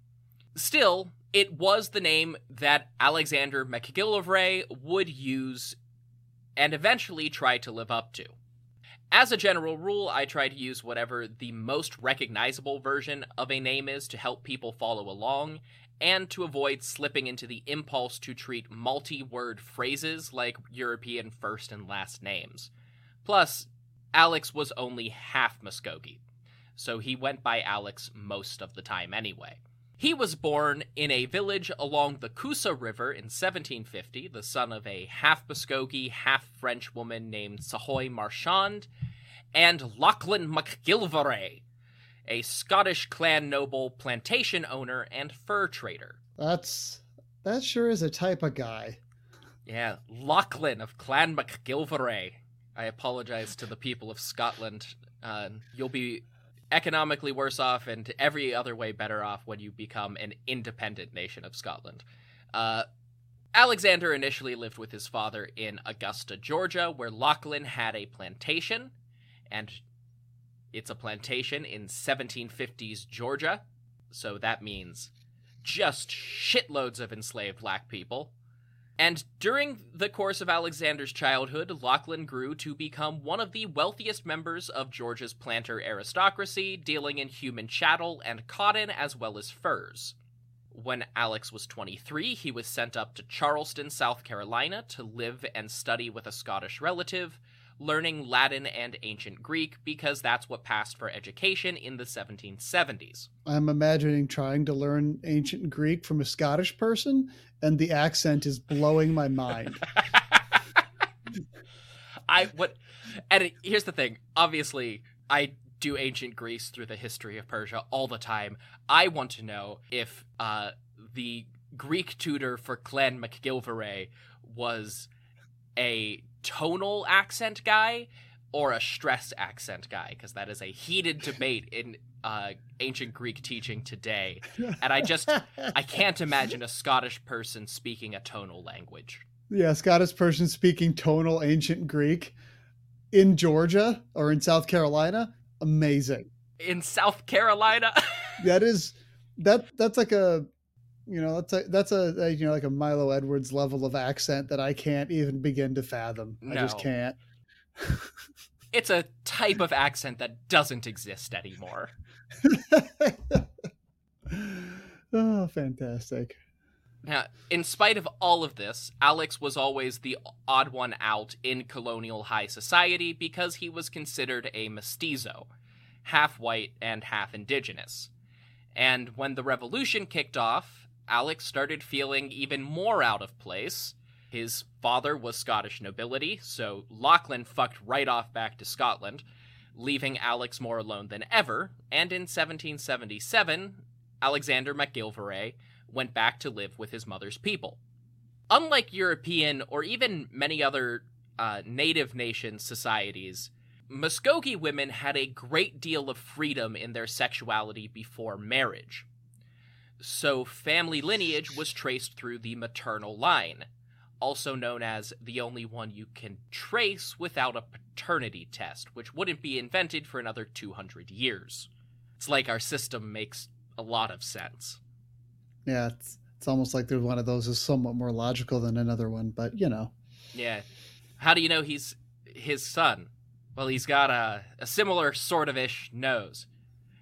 Still, it was the name that Alexander MacGillivray would use and eventually try to live up to. As a general rule, I try to use whatever the most recognizable version of a name is to help people follow along, and to avoid slipping into the impulse to treat multi word phrases like European first and last names. Plus, Alex was only half Muskogee, so he went by Alex most of the time anyway. He was born in a village along the Coosa River in 1750, the son of a half Muskogee, half French woman named Sahoy Marchand, and Lachlan MacGillivray, a Scottish clan noble, plantation owner, and fur trader. That's that sure is a type of guy. Yeah, Lachlan of Clan MacGillivray. I apologize to the people of Scotland. Uh, you'll be economically worse off and every other way better off when you become an independent nation of Scotland. Uh, Alexander initially lived with his father in Augusta, Georgia, where Lachlan had a plantation, and it's a plantation in 1750s Georgia, so that means just shitloads of enslaved black people. And during the course of Alexander's childhood, Lachlan grew to become one of the wealthiest members of Georgia's planter aristocracy, dealing in human chattel and cotton as well as furs. When Alex was 23, he was sent up to Charleston, South Carolina to live and study with a Scottish relative, learning Latin and ancient Greek because that's what passed for education in the 1770s. I'm imagining trying to learn ancient Greek from a Scottish person, and the accent is blowing my mind. I what and it, here's the thing. Obviously, I do ancient Greece through the history of Persia all the time. I want to know if uh, the Greek tutor for Clan MacGillivray was a tonal accent guy or a stress accent guy because that is a heated debate in uh, ancient Greek teaching today. And I just I can't imagine a Scottish person speaking a tonal language. Yeah, Scottish person speaking tonal ancient Greek in Georgia or in South Carolina. Amazing. In South Carolina? that is that that's like a you know that's a that's a, a, you know like a Milo Edwards level of accent that I can't even begin to fathom. No. I just can't. it's a type of accent that doesn't exist anymore. oh, fantastic. Now, in spite of all of this, Alex was always the odd one out in colonial high society because he was considered a mestizo. half white and half indigenous. And when the revolution kicked off, Alex started feeling even more out of place. His father was Scottish nobility, so Lachlan fucked right off back to Scotland, leaving Alex more alone than ever, and in 1777, Alexander MacGillivray went back to live with his mother's people. Unlike European or even many other uh, native nation societies, Muskogee women had a great deal of freedom in their sexuality before marriage. So, family lineage was traced through the maternal line, also known as the only one you can trace without a paternity test, which wouldn't be invented for another 200 years. It's like our system makes a lot of sense. Yeah, it's it's almost like there's one of those is somewhat more logical than another one, but you know. Yeah. How do you know he's his son? Well, he's got a, a similar sort of ish nose.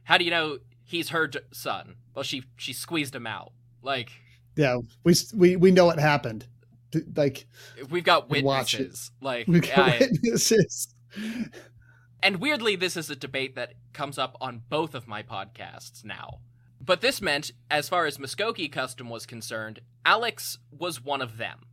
How do you know he's her son? Well, she she squeezed him out. Like yeah, we we we know what happened. Like we've got witnesses. Like we've got I, witnesses. And weirdly, this is a debate that comes up on both of my podcasts now. But this meant, as far as Muskogee custom was concerned, Alex was one of them.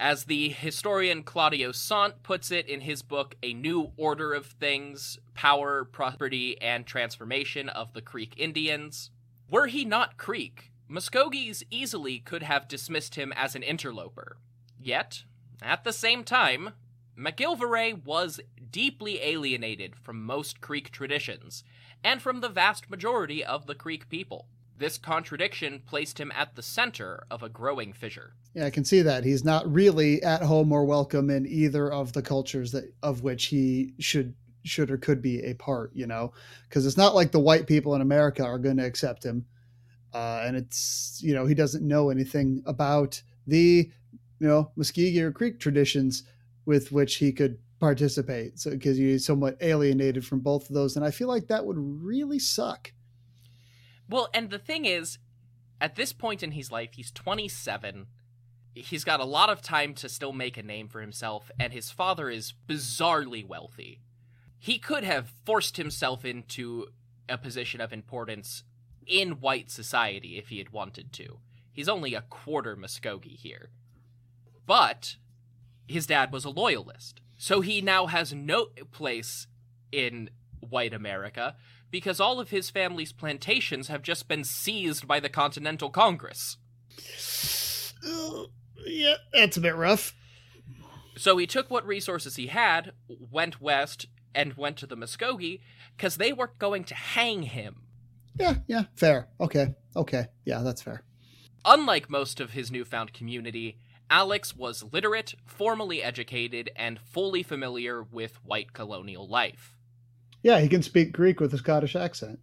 As the historian Claudio Saunt puts it in his book, A New Order of Things Power, Property, and Transformation of the Creek Indians, were he not Creek, Muskogees easily could have dismissed him as an interloper. Yet, at the same time, MacGillivray was deeply alienated from most Creek traditions and from the vast majority of the Creek people. This contradiction placed him at the center of a growing fissure. Yeah, I can see that. He's not really at home or welcome in either of the cultures that of which he should should or could be a part, you know, because it's not like the white people in America are going to accept him. Uh, and it's, you know, he doesn't know anything about the, you know, Muskogee or Creek traditions with which he could participate. So, because he's somewhat alienated from both of those. And I feel like that would really suck. Well, and the thing is, at this point in his life, he's 27. He's got a lot of time to still make a name for himself, and his father is bizarrely wealthy. He could have forced himself into a position of importance in white society if he had wanted to. He's only a quarter Muskogee here. But his dad was a loyalist, so he now has no place in white America because all of his family's plantations have just been seized by the Continental Congress. Uh, yeah, that's a bit rough. So he took what resources he had, went west, and went to the Muskogee because they were going to hang him. Yeah, yeah, fair. Okay, okay. Yeah, that's fair. Unlike most of his newfound community, Alex was literate, formally educated, and fully familiar with white colonial life. Yeah, he can speak Greek with a Scottish accent.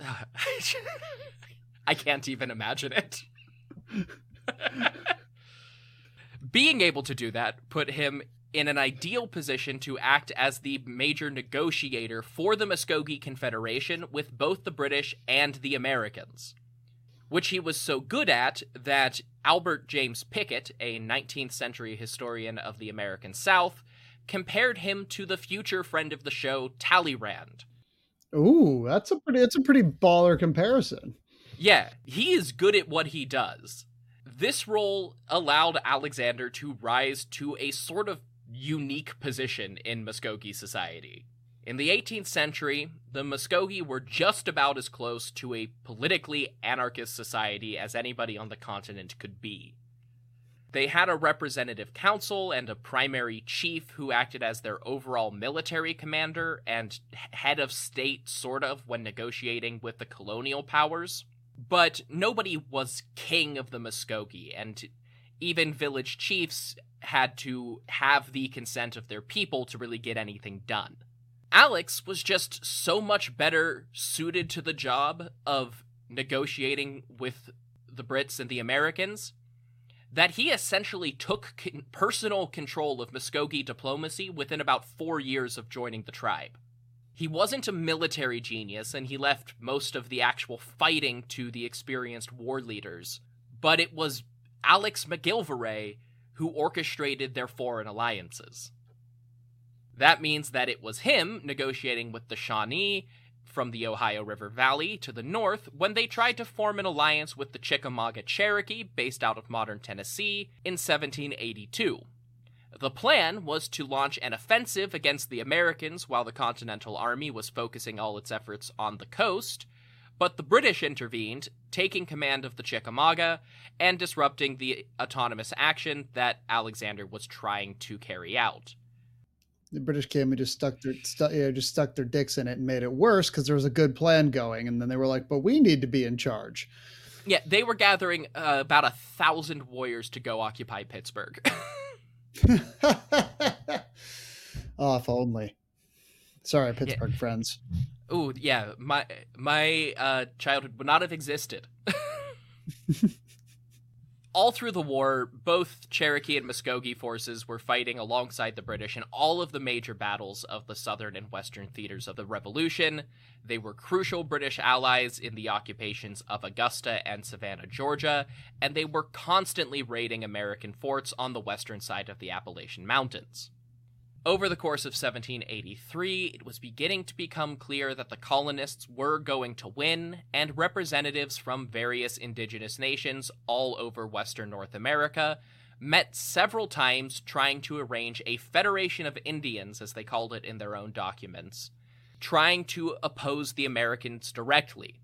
I can't even imagine it. Being able to do that put him in an ideal position to act as the major negotiator for the Muskogee Confederation with both the British and the Americans, which he was so good at that Albert James Pickett, a 19th century historian of the American South, compared him to the future friend of the show, Talleyrand. Ooh, that's a pretty that's a pretty baller comparison. Yeah, he is good at what he does. This role allowed Alexander to rise to a sort of unique position in Muskogee society. In the 18th century, the Muskogee were just about as close to a politically anarchist society as anybody on the continent could be. They had a representative council and a primary chief who acted as their overall military commander and head of state, sort of, when negotiating with the colonial powers. But nobody was king of the Muskogee, and even village chiefs had to have the consent of their people to really get anything done. Alex was just so much better suited to the job of negotiating with the Brits and the Americans that he essentially took con- personal control of Muskogee diplomacy within about four years of joining the tribe. He wasn't a military genius, and he left most of the actual fighting to the experienced war leaders, but it was Alex MacGillivray who orchestrated their foreign alliances. That means that it was him negotiating with the Shawnee from the Ohio River Valley to the north when they tried to form an alliance with the Chickamauga Cherokee, based out of modern Tennessee, in 1782. The plan was to launch an offensive against the Americans while the Continental Army was focusing all its efforts on the coast, but the British intervened, taking command of the Chickamauga and disrupting the autonomous action that Alexander was trying to carry out. The British came and just stuck their stu- you know, just stuck their dicks in it and made it worse because there was a good plan going, and then they were like, "But we need to be in charge." Yeah, they were gathering uh, about a thousand warriors to go occupy Pittsburgh. oh, if only. Sorry, Pittsburgh friends. Oh yeah, my my uh, childhood would not have existed. all through the war, both Cherokee and Muskogee forces were fighting alongside the British in all of the major battles of the southern and western theaters of the Revolution. They were crucial British allies in the occupations of Augusta and Savannah, Georgia, and they were constantly raiding American forts on the western side of the Appalachian Mountains. Over the course of 1783, it was beginning to become clear that the colonists were going to win, and representatives from various indigenous nations all over Western North America met several times trying to arrange a Federation of Indians, as they called it in their own documents, trying to oppose the Americans directly.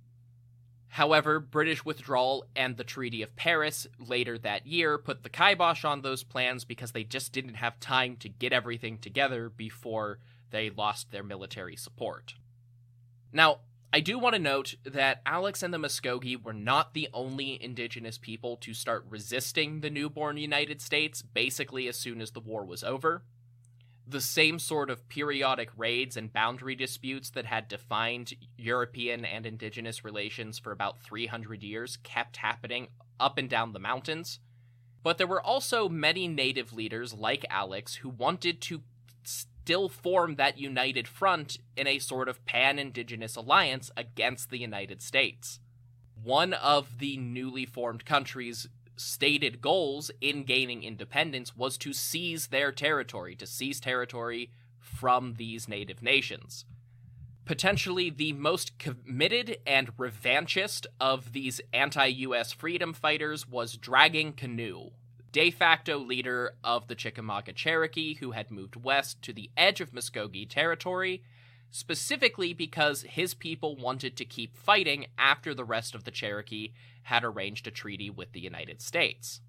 However, British withdrawal and the Treaty of Paris later that year put the kibosh on those plans because they just didn't have time to get everything together before they lost their military support. Now, I do want to note that Alex and the Muskogee were not the only indigenous people to start resisting the newborn United States basically as soon as the war was over the same sort of periodic raids and boundary disputes that had defined European and indigenous relations for about 300 years kept happening up and down the mountains. But there were also many native leaders like Alex who wanted to still form that united front in a sort of pan indigenous alliance against the United States. One of the newly formed countries stated goals in gaining independence was to seize their territory, to seize territory from these native nations. Potentially the most committed and revanchist of these anti US freedom fighters was Dragging Canoe, de facto leader of the Chickamauga Cherokee, who had moved west to the edge of Muskogee territory, specifically because his people wanted to keep fighting after the rest of the Cherokee had arranged a treaty with the United States.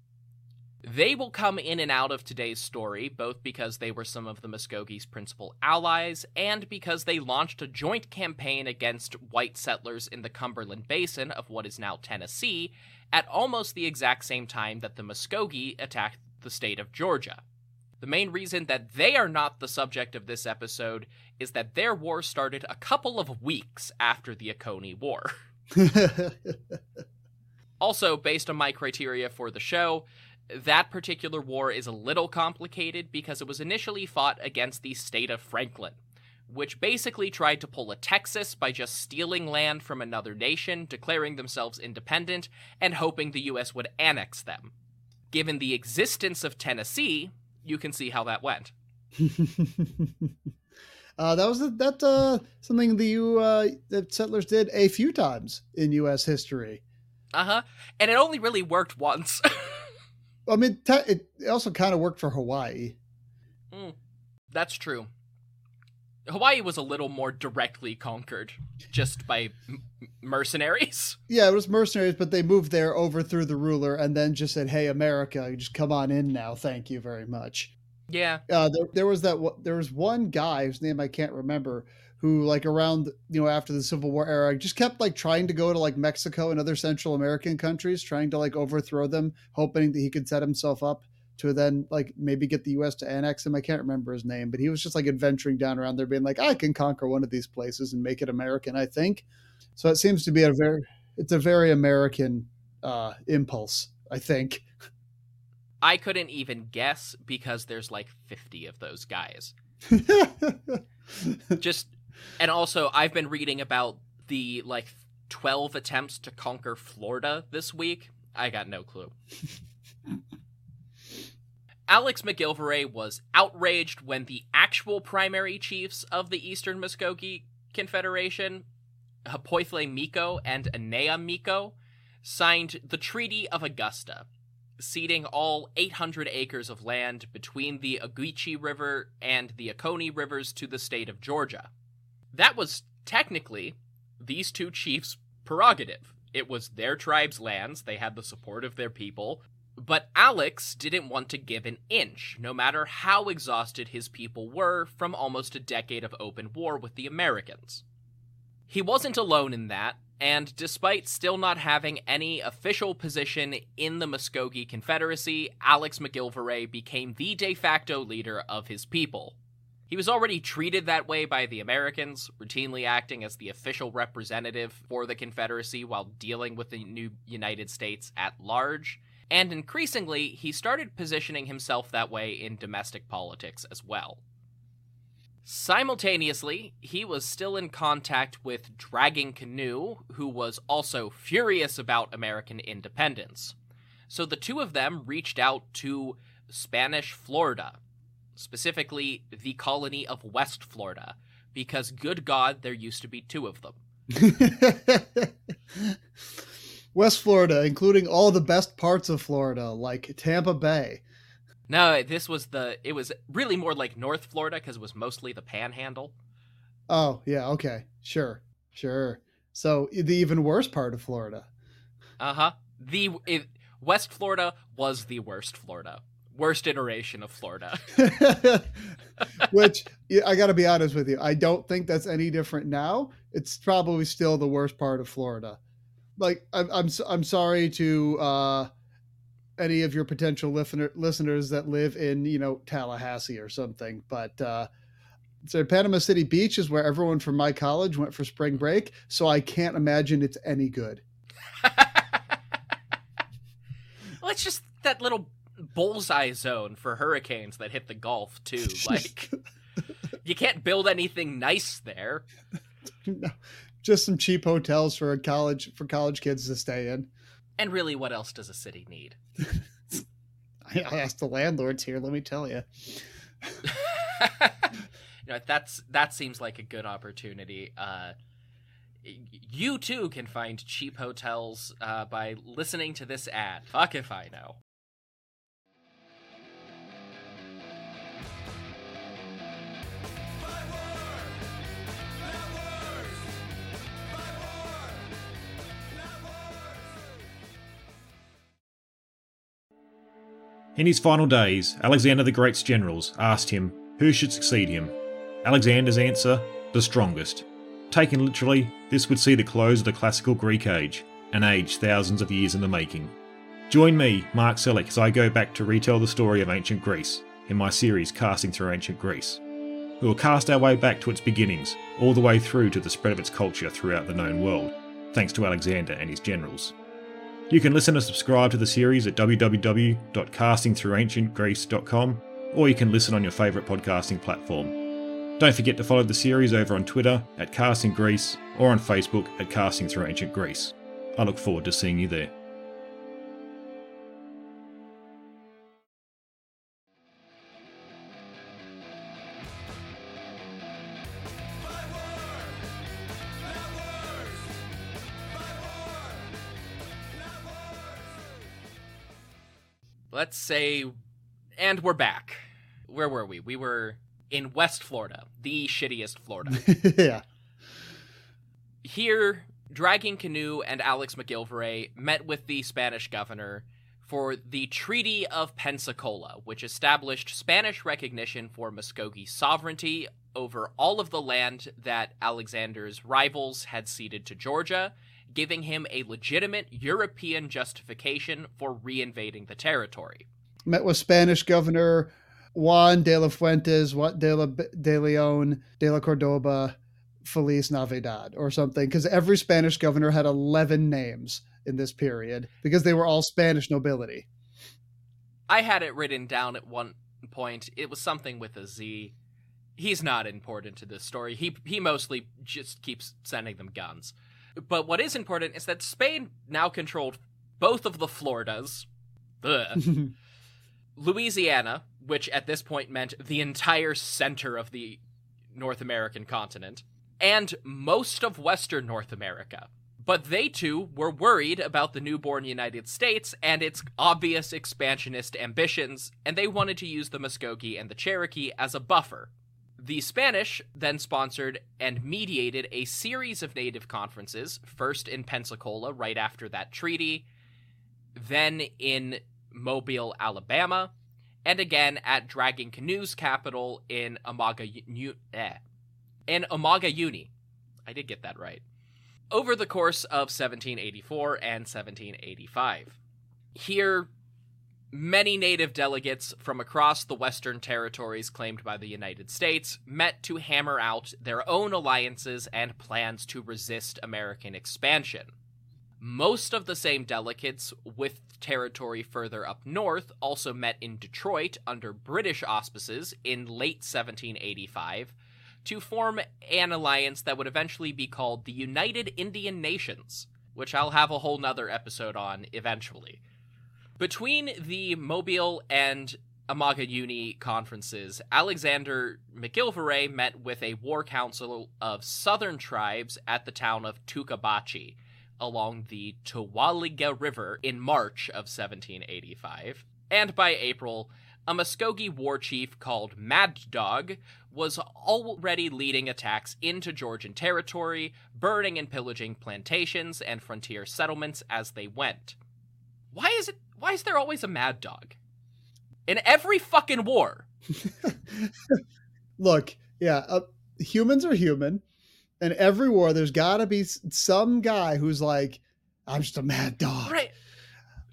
They will come in and out of today's story, both because they were some of the Muskogee's principal allies and because they launched a joint campaign against white settlers in the Cumberland Basin of what is now Tennessee at almost the exact same time that the Muskogee attacked the state of Georgia. The main reason that they are not the subject of this episode is that their war started a couple of weeks after the Oconee War. Also, based on my criteria for the show, that particular war is a little complicated because it was initially fought against the state of Franklin, which basically tried to pull a Texas by just stealing land from another nation, declaring themselves independent, and hoping the US would annex them. Given the existence of Tennessee, you can see how that went. uh, that was that uh, something the uh, that settlers did a few times in U.S. history. Uh huh. And it only really worked once. I mean, it also kind of worked for Hawaii. Mm, that's true. Hawaii was a little more directly conquered just by m- mercenaries. Yeah, it was mercenaries, but they moved there, overthrew the ruler, and then just said, "Hey, America, you just come on in now. Thank you very much." Yeah. Uh, there, there was that. There was one guy whose name I can't remember who like around you know after the civil war era just kept like trying to go to like mexico and other central american countries trying to like overthrow them hoping that he could set himself up to then like maybe get the us to annex him i can't remember his name but he was just like adventuring down around there being like i can conquer one of these places and make it american i think so it seems to be a very it's a very american uh impulse i think i couldn't even guess because there's like 50 of those guys just and also, I've been reading about the like 12 attempts to conquer Florida this week. I got no clue. Alex McGillivray was outraged when the actual primary chiefs of the Eastern Muskogee Confederation Hapoitle Miko and Enea Miko, signed the Treaty of Augusta, ceding all 800 acres of land between the Ogeechee River and the Oconee Rivers to the state of Georgia. That was technically these two chiefs' prerogative. It was their tribe's lands, they had the support of their people, but Alex didn't want to give an inch, no matter how exhausted his people were from almost a decade of open war with the Americans. He wasn't alone in that, and despite still not having any official position in the Muskogee Confederacy, Alex McGillivray became the de facto leader of his people. He was already treated that way by the Americans, routinely acting as the official representative for the Confederacy while dealing with the new United States at large, and increasingly, he started positioning himself that way in domestic politics as well. Simultaneously, he was still in contact with Dragging Canoe, who was also furious about American independence. So the two of them reached out to Spanish Florida, specifically the colony of West Florida, because good God, there used to be two of them. West Florida, including all the best parts of Florida, like Tampa Bay. No, this was the. It was really more like North Florida because it was mostly the Panhandle. Oh yeah, okay, sure, sure. So the even worse part of Florida. Uh huh. The it, West Florida was the worst Florida, worst iteration of Florida. Which I got to be honest with you, I don't think that's any different now. It's probably still the worst part of Florida. Like I'm, I'm, I'm sorry to. uh any of your potential listener, listeners that live in you know Tallahassee or something, but uh, so Panama City Beach is where everyone from my college went for spring break, so I can't imagine it's any good. well, it's just that little bullseye zone for hurricanes that hit the Gulf too. Like you can't build anything nice there. No, just some cheap hotels for a college for college kids to stay in. And really, what else does a city need? I asked the landlords here. Let me tell you. you know, that's that seems like a good opportunity. Uh, you too can find cheap hotels uh, by listening to this ad. Fuck if I know. In his final days, Alexander the Great's generals asked him who should succeed him. Alexander's answer the strongest. Taken literally, this would see the close of the classical Greek age, an age thousands of years in the making. Join me, Mark Selleck, as I go back to retell the story of ancient Greece in my series Casting Through Ancient Greece. We will cast our way back to its beginnings, all the way through to the spread of its culture throughout the known world, thanks to Alexander and his generals. You can listen and subscribe to the series at www.castingthroughancientgreece.com, or you can listen on your favourite podcasting platform. Don't forget to follow the series over on Twitter at Casting Greece or on Facebook at Casting Through Ancient Greece. I look forward to seeing you there. Let's say, and we're back. Where were we? We were in West Florida, the shittiest Florida. yeah. Here, Dragging Canoe and Alex McGillivray met with the Spanish governor for the Treaty of Pensacola, which established Spanish recognition for Muskogee sovereignty over all of the land that Alexander's rivals had ceded to Georgia giving him a legitimate European justification for reinvading the territory. Met with Spanish Governor Juan de la Fuentes, de la de Leon, de la Cordoba, Feliz Navidad, or something, because every Spanish governor had 11 names in this period because they were all Spanish nobility. I had it written down at one point. It was something with a Z. He's not important to this story. He he mostly just keeps sending them guns. But what is important is that Spain now controlled both of the Floridas, Louisiana, which at this point meant the entire center of the North American continent, and most of Western North America. But they too were worried about the newborn United States and its obvious expansionist ambitions, and they wanted to use the Muskogee and the Cherokee as a buffer. The Spanish then sponsored and mediated a series of native conferences, first in Pensacola right after that treaty, then in Mobile, Alabama, and again at Dragging Canoes capital in Amaga, eh, in Uni. I did get that right. Over the course of 1784 and 1785. Here, many native delegates from across the western territories claimed by the United States met to hammer out their own alliances and plans to resist American expansion. Most of the same delegates with territory further up north also met in Detroit under British auspices in late 1785 to form an alliance that would eventually be called the United Indian Nations, which I'll have a whole nother episode on eventually. Between the Mobile and Uni conferences, Alexander Macgillivray met with a war council of southern tribes at the town of Tukabachi along the Towaliga River in March of 1785, and by April, a Muskogee war chief called Mad Dog was already leading attacks into Georgian territory, burning and pillaging plantations and frontier settlements as they went. Why is it why is there always a Mad Dog? In every fucking war. Look, yeah, uh, humans are human and every war, there's got to be some guy who's like, I'm just a mad dog. Right.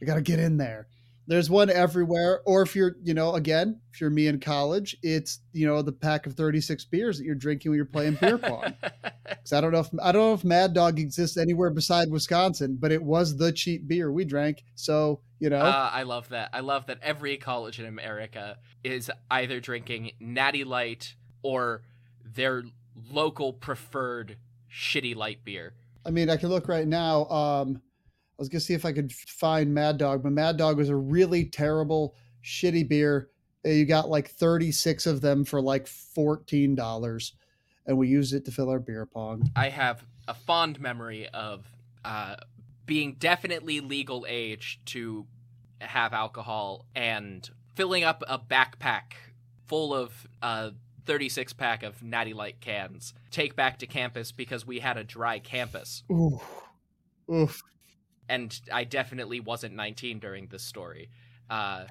I got to get in there. There's one everywhere. Or if you're, you know, again, if you're me in college, it's, you know, the pack of 36 beers that you're drinking when you're playing beer pong. Because I don't know if I don't know if Mad Dog exists anywhere beside Wisconsin, but it was the cheap beer we drank. So you know, uh, I love that. I love that every college in America is either drinking Natty Light or their local preferred shitty light beer. I mean, I can look right now. Um, I was gonna see if I could find Mad Dog, but Mad Dog was a really terrible, shitty beer. Uh, you got like 36 of them for like $14, and we used it to fill our beer pong. I have a fond memory of uh, being definitely legal age to have alcohol and filling up a backpack full of uh, 36 pack of Natty Light cans, take back to campus because we had a dry campus. Ooh. Oof. And I definitely wasn't 19 during this story. Uh,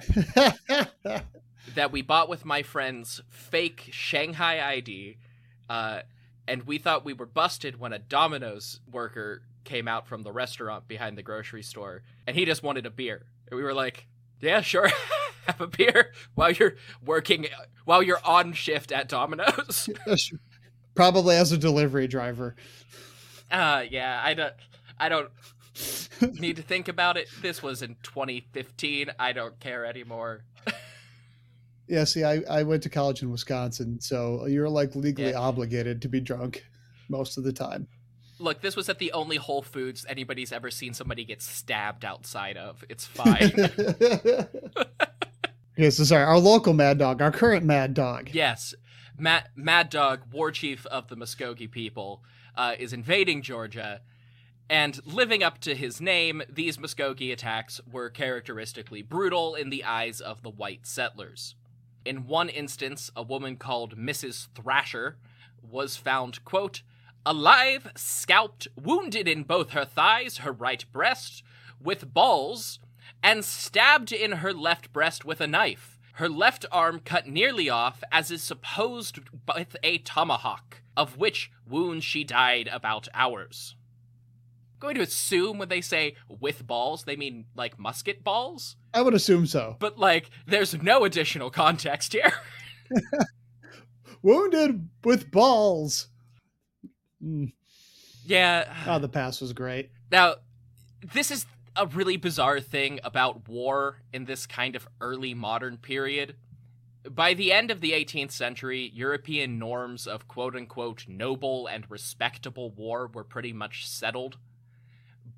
that we bought with my friend's fake Shanghai ID. Uh, and we thought we were busted when a Domino's worker came out from the restaurant behind the grocery store and he just wanted a beer. And we were like, yeah, sure. have a beer while you're working while you're on shift at Domino's. Probably as a delivery driver. Uh yeah, I don't I don't need to think about it. This was in 2015. I don't care anymore. yeah, see, I, I went to college in Wisconsin, so you're like legally yeah. obligated to be drunk most of the time. Look, this was at the only Whole Foods anybody's ever seen somebody get stabbed outside of. It's fine. Yes, so sorry, our local Mad Dog, our current Mad Dog. Yes, Mad Mad Dog, war chief of the Muskogee people, uh, is invading Georgia, and living up to his name, these Muskogee attacks were characteristically brutal in the eyes of the white settlers. In one instance, a woman called Mrs. Thrasher was found, quote, alive, scalped, wounded in both her thighs, her right breast, with balls and stabbed in her left breast with a knife. Her left arm cut nearly off, as is supposed with a tomahawk, of which wound she died about hours. Going to assume when they say with balls, they mean like musket balls? I would assume so. But like, there's no additional context here. Wounded with balls. Mm. Yeah. Oh, the pass was great. Now, this is a really bizarre thing about war in this kind of early modern period. By the end of the 18th century, European norms of quote unquote noble and respectable war were pretty much settled.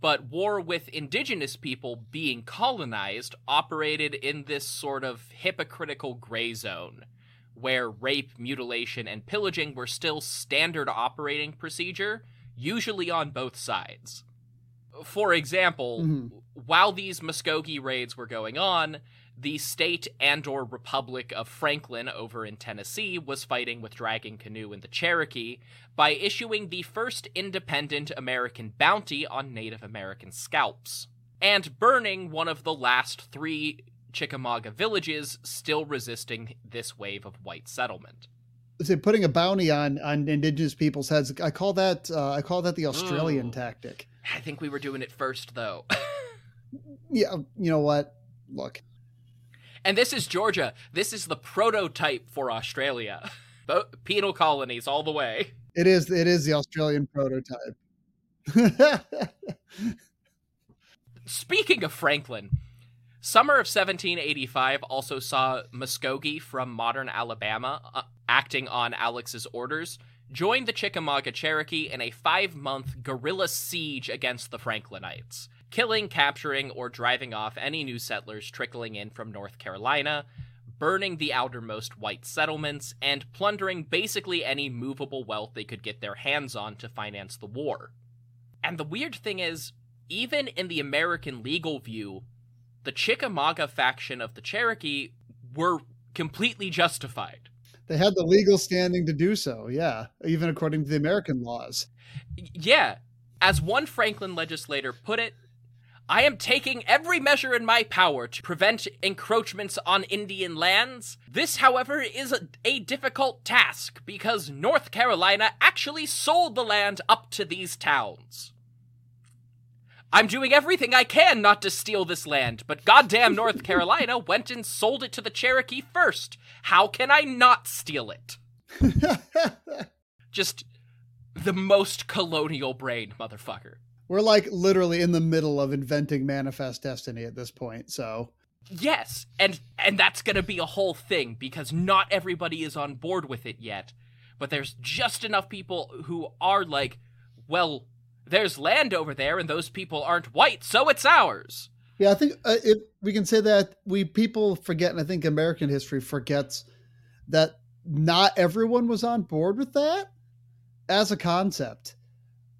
But war with indigenous people being colonized operated in this sort of hypocritical gray zone, where rape, mutilation, and pillaging were still standard operating procedure, usually on both sides. For example, Mhm. while these Muskogee raids were going on, the state and or republic of Franklin over in Tennessee was fighting with Dragging Canoe and the Cherokee by issuing the first independent American bounty on Native American scalps and burning one of the last 3 Chickamauga villages still resisting this wave of white settlement. Say putting a bounty on on indigenous people's heads. I call that uh, I call that the Australian Ooh. tactic. I think we were doing it first though. Yeah, you know what? Look, And this is Georgia. This is the prototype for Australia. Bo- penal colonies all the way. it is it is the Australian prototype. Speaking of Franklin, summer of 1785 also saw Muskogee from modern Alabama, uh, acting on Alex's orders, join the Chickamauga Cherokee in a five month guerrilla siege against the Franklinites, killing, capturing, or driving off any new settlers trickling in from North Carolina, burning the outermost white settlements, and plundering basically any movable wealth they could get their hands on to finance the war. And the weird thing is, even in the American legal view, the Chickamauga faction of the Cherokee were completely justified. they had the legal standing to do so. Yeah, even according to the American laws. Yeah, as one Franklin legislator put it, I am taking every measure in my power to prevent encroachments on Indian lands. This, however, is a, a difficult task because North Carolina actually sold the land up to these towns. I'm doing everything I can not to steal this land, but goddamn North Carolina went and sold it to the Cherokee first. How can I not steal it? Just the most colonial brain, motherfucker. We're like literally in the middle of inventing manifest destiny at this point. So Yes, and and that's going to be a whole thing because not everybody is on board with it yet. But there's just enough people who are like, well, there's land over there and those people aren't white, so it's ours. yeah, I think uh, if we can say that we people forget, and I think American history forgets that not everyone was on board with that as a concept.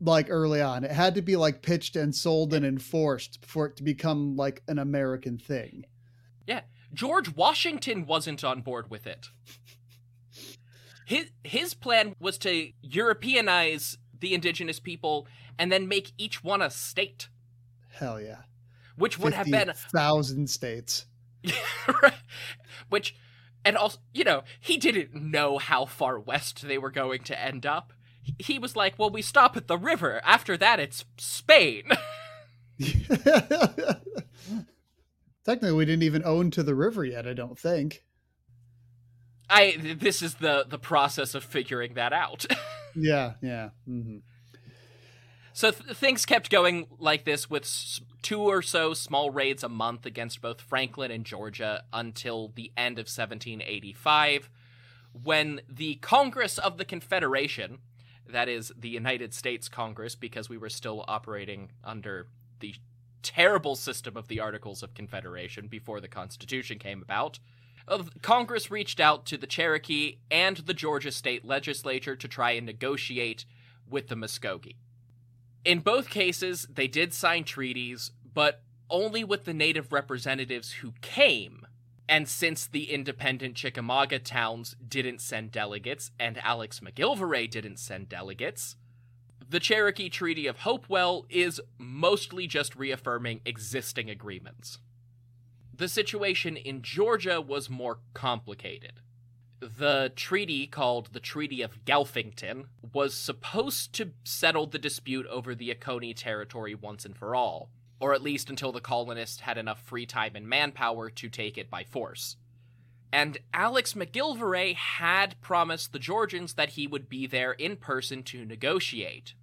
Like early on, it had to be like pitched and sold and enforced for it to become like an American thing. Yeah. George Washington wasn't on board with it. His his plan was to Europeanize the indigenous people and then make each one a state, Hell yeah, which would have been thousand states. Right. Which, and also, you know, he didn't know how far west they were going to end up. He- was like, well, we stop at the river. After that, it's Spain. Technically, we didn't even own to the river yet. I don't think. I. This is the the process of figuring that out. Yeah, yeah. hmm so th- things kept going like this with s- two or so small raids a month against both Franklin and Georgia until the end of 1785, when the Congress of the Confederation, that is the United States Congress, because we were still operating under the terrible system of the Articles of Confederation before the Constitution came about. Congress reached out to the Cherokee and the Georgia state legislature to try and negotiate with the Muskogee. In both cases, they did sign treaties, but only with the native representatives who came. And since the independent Chickamauga towns didn't send delegates and Alex McGillivray didn't send delegates, the Cherokee Treaty of Hopewell is mostly just reaffirming existing agreements. The situation in Georgia was more complicated. The treaty, called the Treaty of Galphinton, was supposed to settle the dispute over the Oconee territory once and for all, or at least until the colonists had enough free time and manpower to take it by force. And Alex McGillivray had promised the Georgians that he would be there in person to negotiate.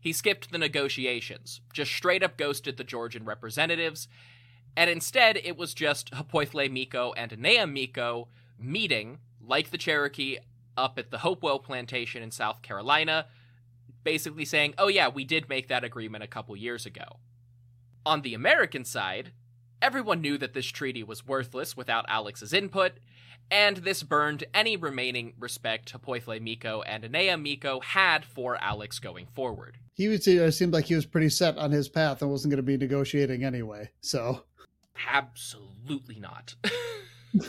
He skipped the negotiations, just straight up ghosted the Georgian representatives, and instead it was just Hapoithle Miko and Anea Miko meeting, like the Cherokee, up at the Hopewell plantation in South Carolina, basically saying, oh yeah, we did make that agreement a couple years ago. On the American side, Everyone knew that this treaty was worthless without Alex's input, and this burned any remaining respect Happoitle Miko and Anea Miko had for Alex going forward. He was, it seemed like he was pretty set on his path and wasn't going to be negotiating anyway. So, absolutely not.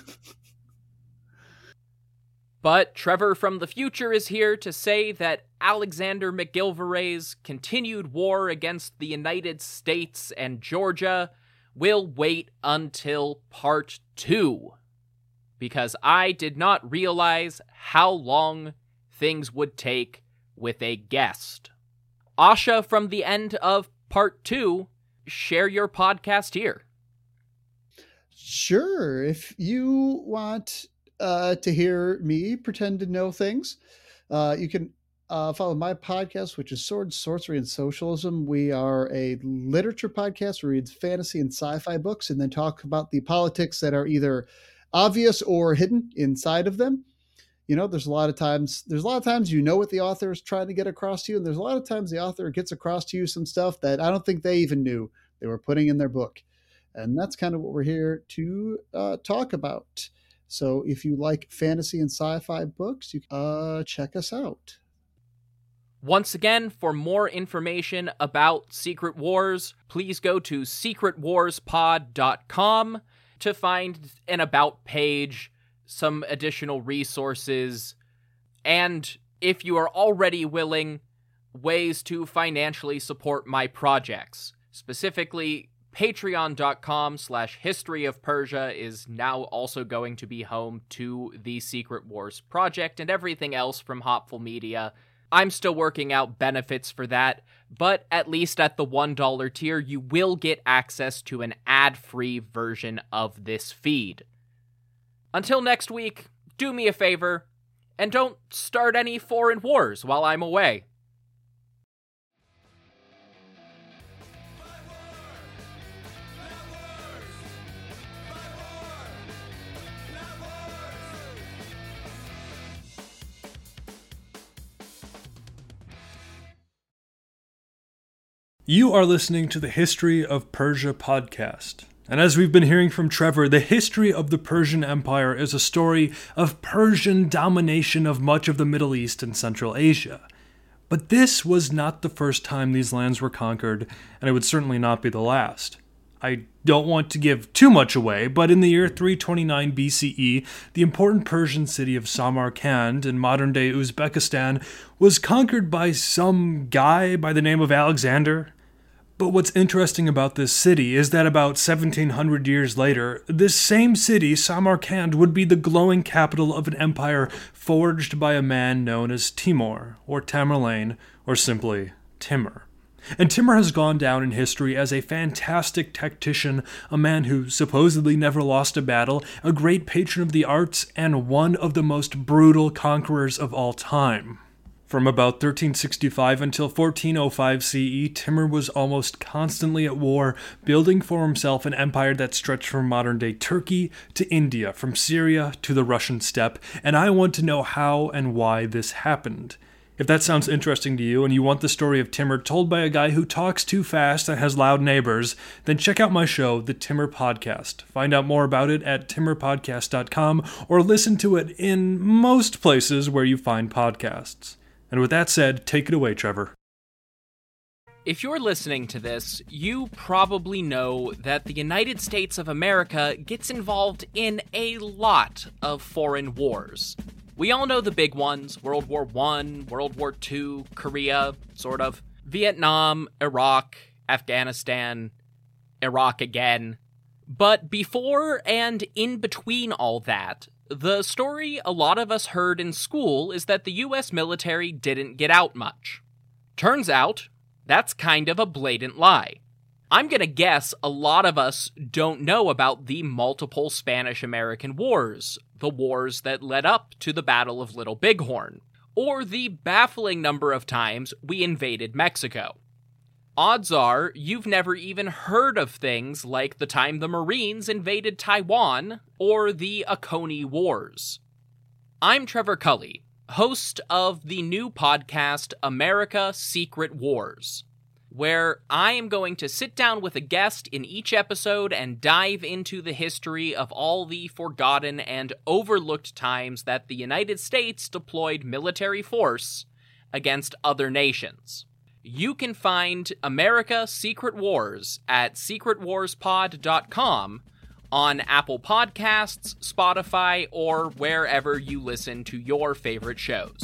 but Trevor from the future is here to say that Alexander McGillivray's continued war against the United States and Georgia will wait until part two because I did not realize how long things would take with a guest. Asha from the end of part two, share your podcast here. Sure. If you want uh, to hear me pretend to know things, uh, you can uh, follow my podcast, which is Sword, Sorcery, and Socialism. We are a literature podcast. We read fantasy and sci fi books and then talk about the politics that are either obvious or hidden inside of them. You know, there's a lot of times there's a lot of times you know what the author is trying to get across to you, and there's a lot of times the author gets across to you some stuff that I don't think they even knew they were putting in their book, and that's kind of what we're here to uh, talk about. So if you like fantasy and sci-fi books, you uh, check us out. Once again, for more information about Secret Wars, please go to secretwarspod.com to find an about page, some additional resources, and if you are already willing, ways to financially support my projects. Specifically, patreon.com slash history of persia is now also going to be home to the secret wars project and everything else from hopful media i'm still working out benefits for that but at least at the $1 tier, you will get access to an ad free version of this feed. Until next week, do me a favor and don't start any foreign wars while I'm away. You are listening to the History of Persia podcast. And as we've been hearing from Trevor, the history of the Persian Empire is a story of Persian domination of much of the Middle East and Central Asia. But this was not the first time these lands were conquered, and it would certainly not be the last. I don't want to give too much away, but in the year 329 BCE, the important Persian city of Samarkand in modern day Uzbekistan was conquered by some guy by the name of Alexander. But what's interesting about this city is that about 1700 years later, this same city, Samarkand, would be the glowing capital of an empire forged by a man known as Timur, or Tamerlane, or simply Timur. And Timur has gone down in history as a fantastic tactician, a man who supposedly never lost a battle, a great patron of the arts, and one of the most brutal conquerors of all time. From about 1365 until 1405 CE, Timur was almost constantly at war, building for himself an empire that stretched from modern day Turkey to India, from Syria to the Russian steppe, and I want to know how and why this happened. If that sounds interesting to you and you want the story of Timur told by a guy who talks too fast and has loud neighbors, then check out my show, The Timur Podcast. Find out more about it at timurpodcast.com or listen to it in most places where you find podcasts. And with that said, take it away, Trevor. If you're listening to this, you probably know that the United States of America gets involved in a lot of foreign wars. We all know the big ones World War I, World War II, Korea, sort of, Vietnam, Iraq, Afghanistan, Iraq again. But before and in between all that, the story a lot of us heard in school is that the US military didn't get out much. Turns out, that's kind of a blatant lie. I'm gonna guess a lot of us don't know about the multiple Spanish American Wars, the wars that led up to the Battle of Little Bighorn, or the baffling number of times we invaded Mexico odds are you've never even heard of things like the time the Marines invaded Taiwan or the Oconee Wars. I'm Trevor Culley, host of the new podcast America Secret Wars. where I am going to sit down with a guest in each episode and dive into the history of all the forgotten and overlooked times that the United States deployed military force against other nations. You can find America Secret Wars at secretwarspod.com on Apple Podcasts, Spotify, or wherever you listen to your favorite shows.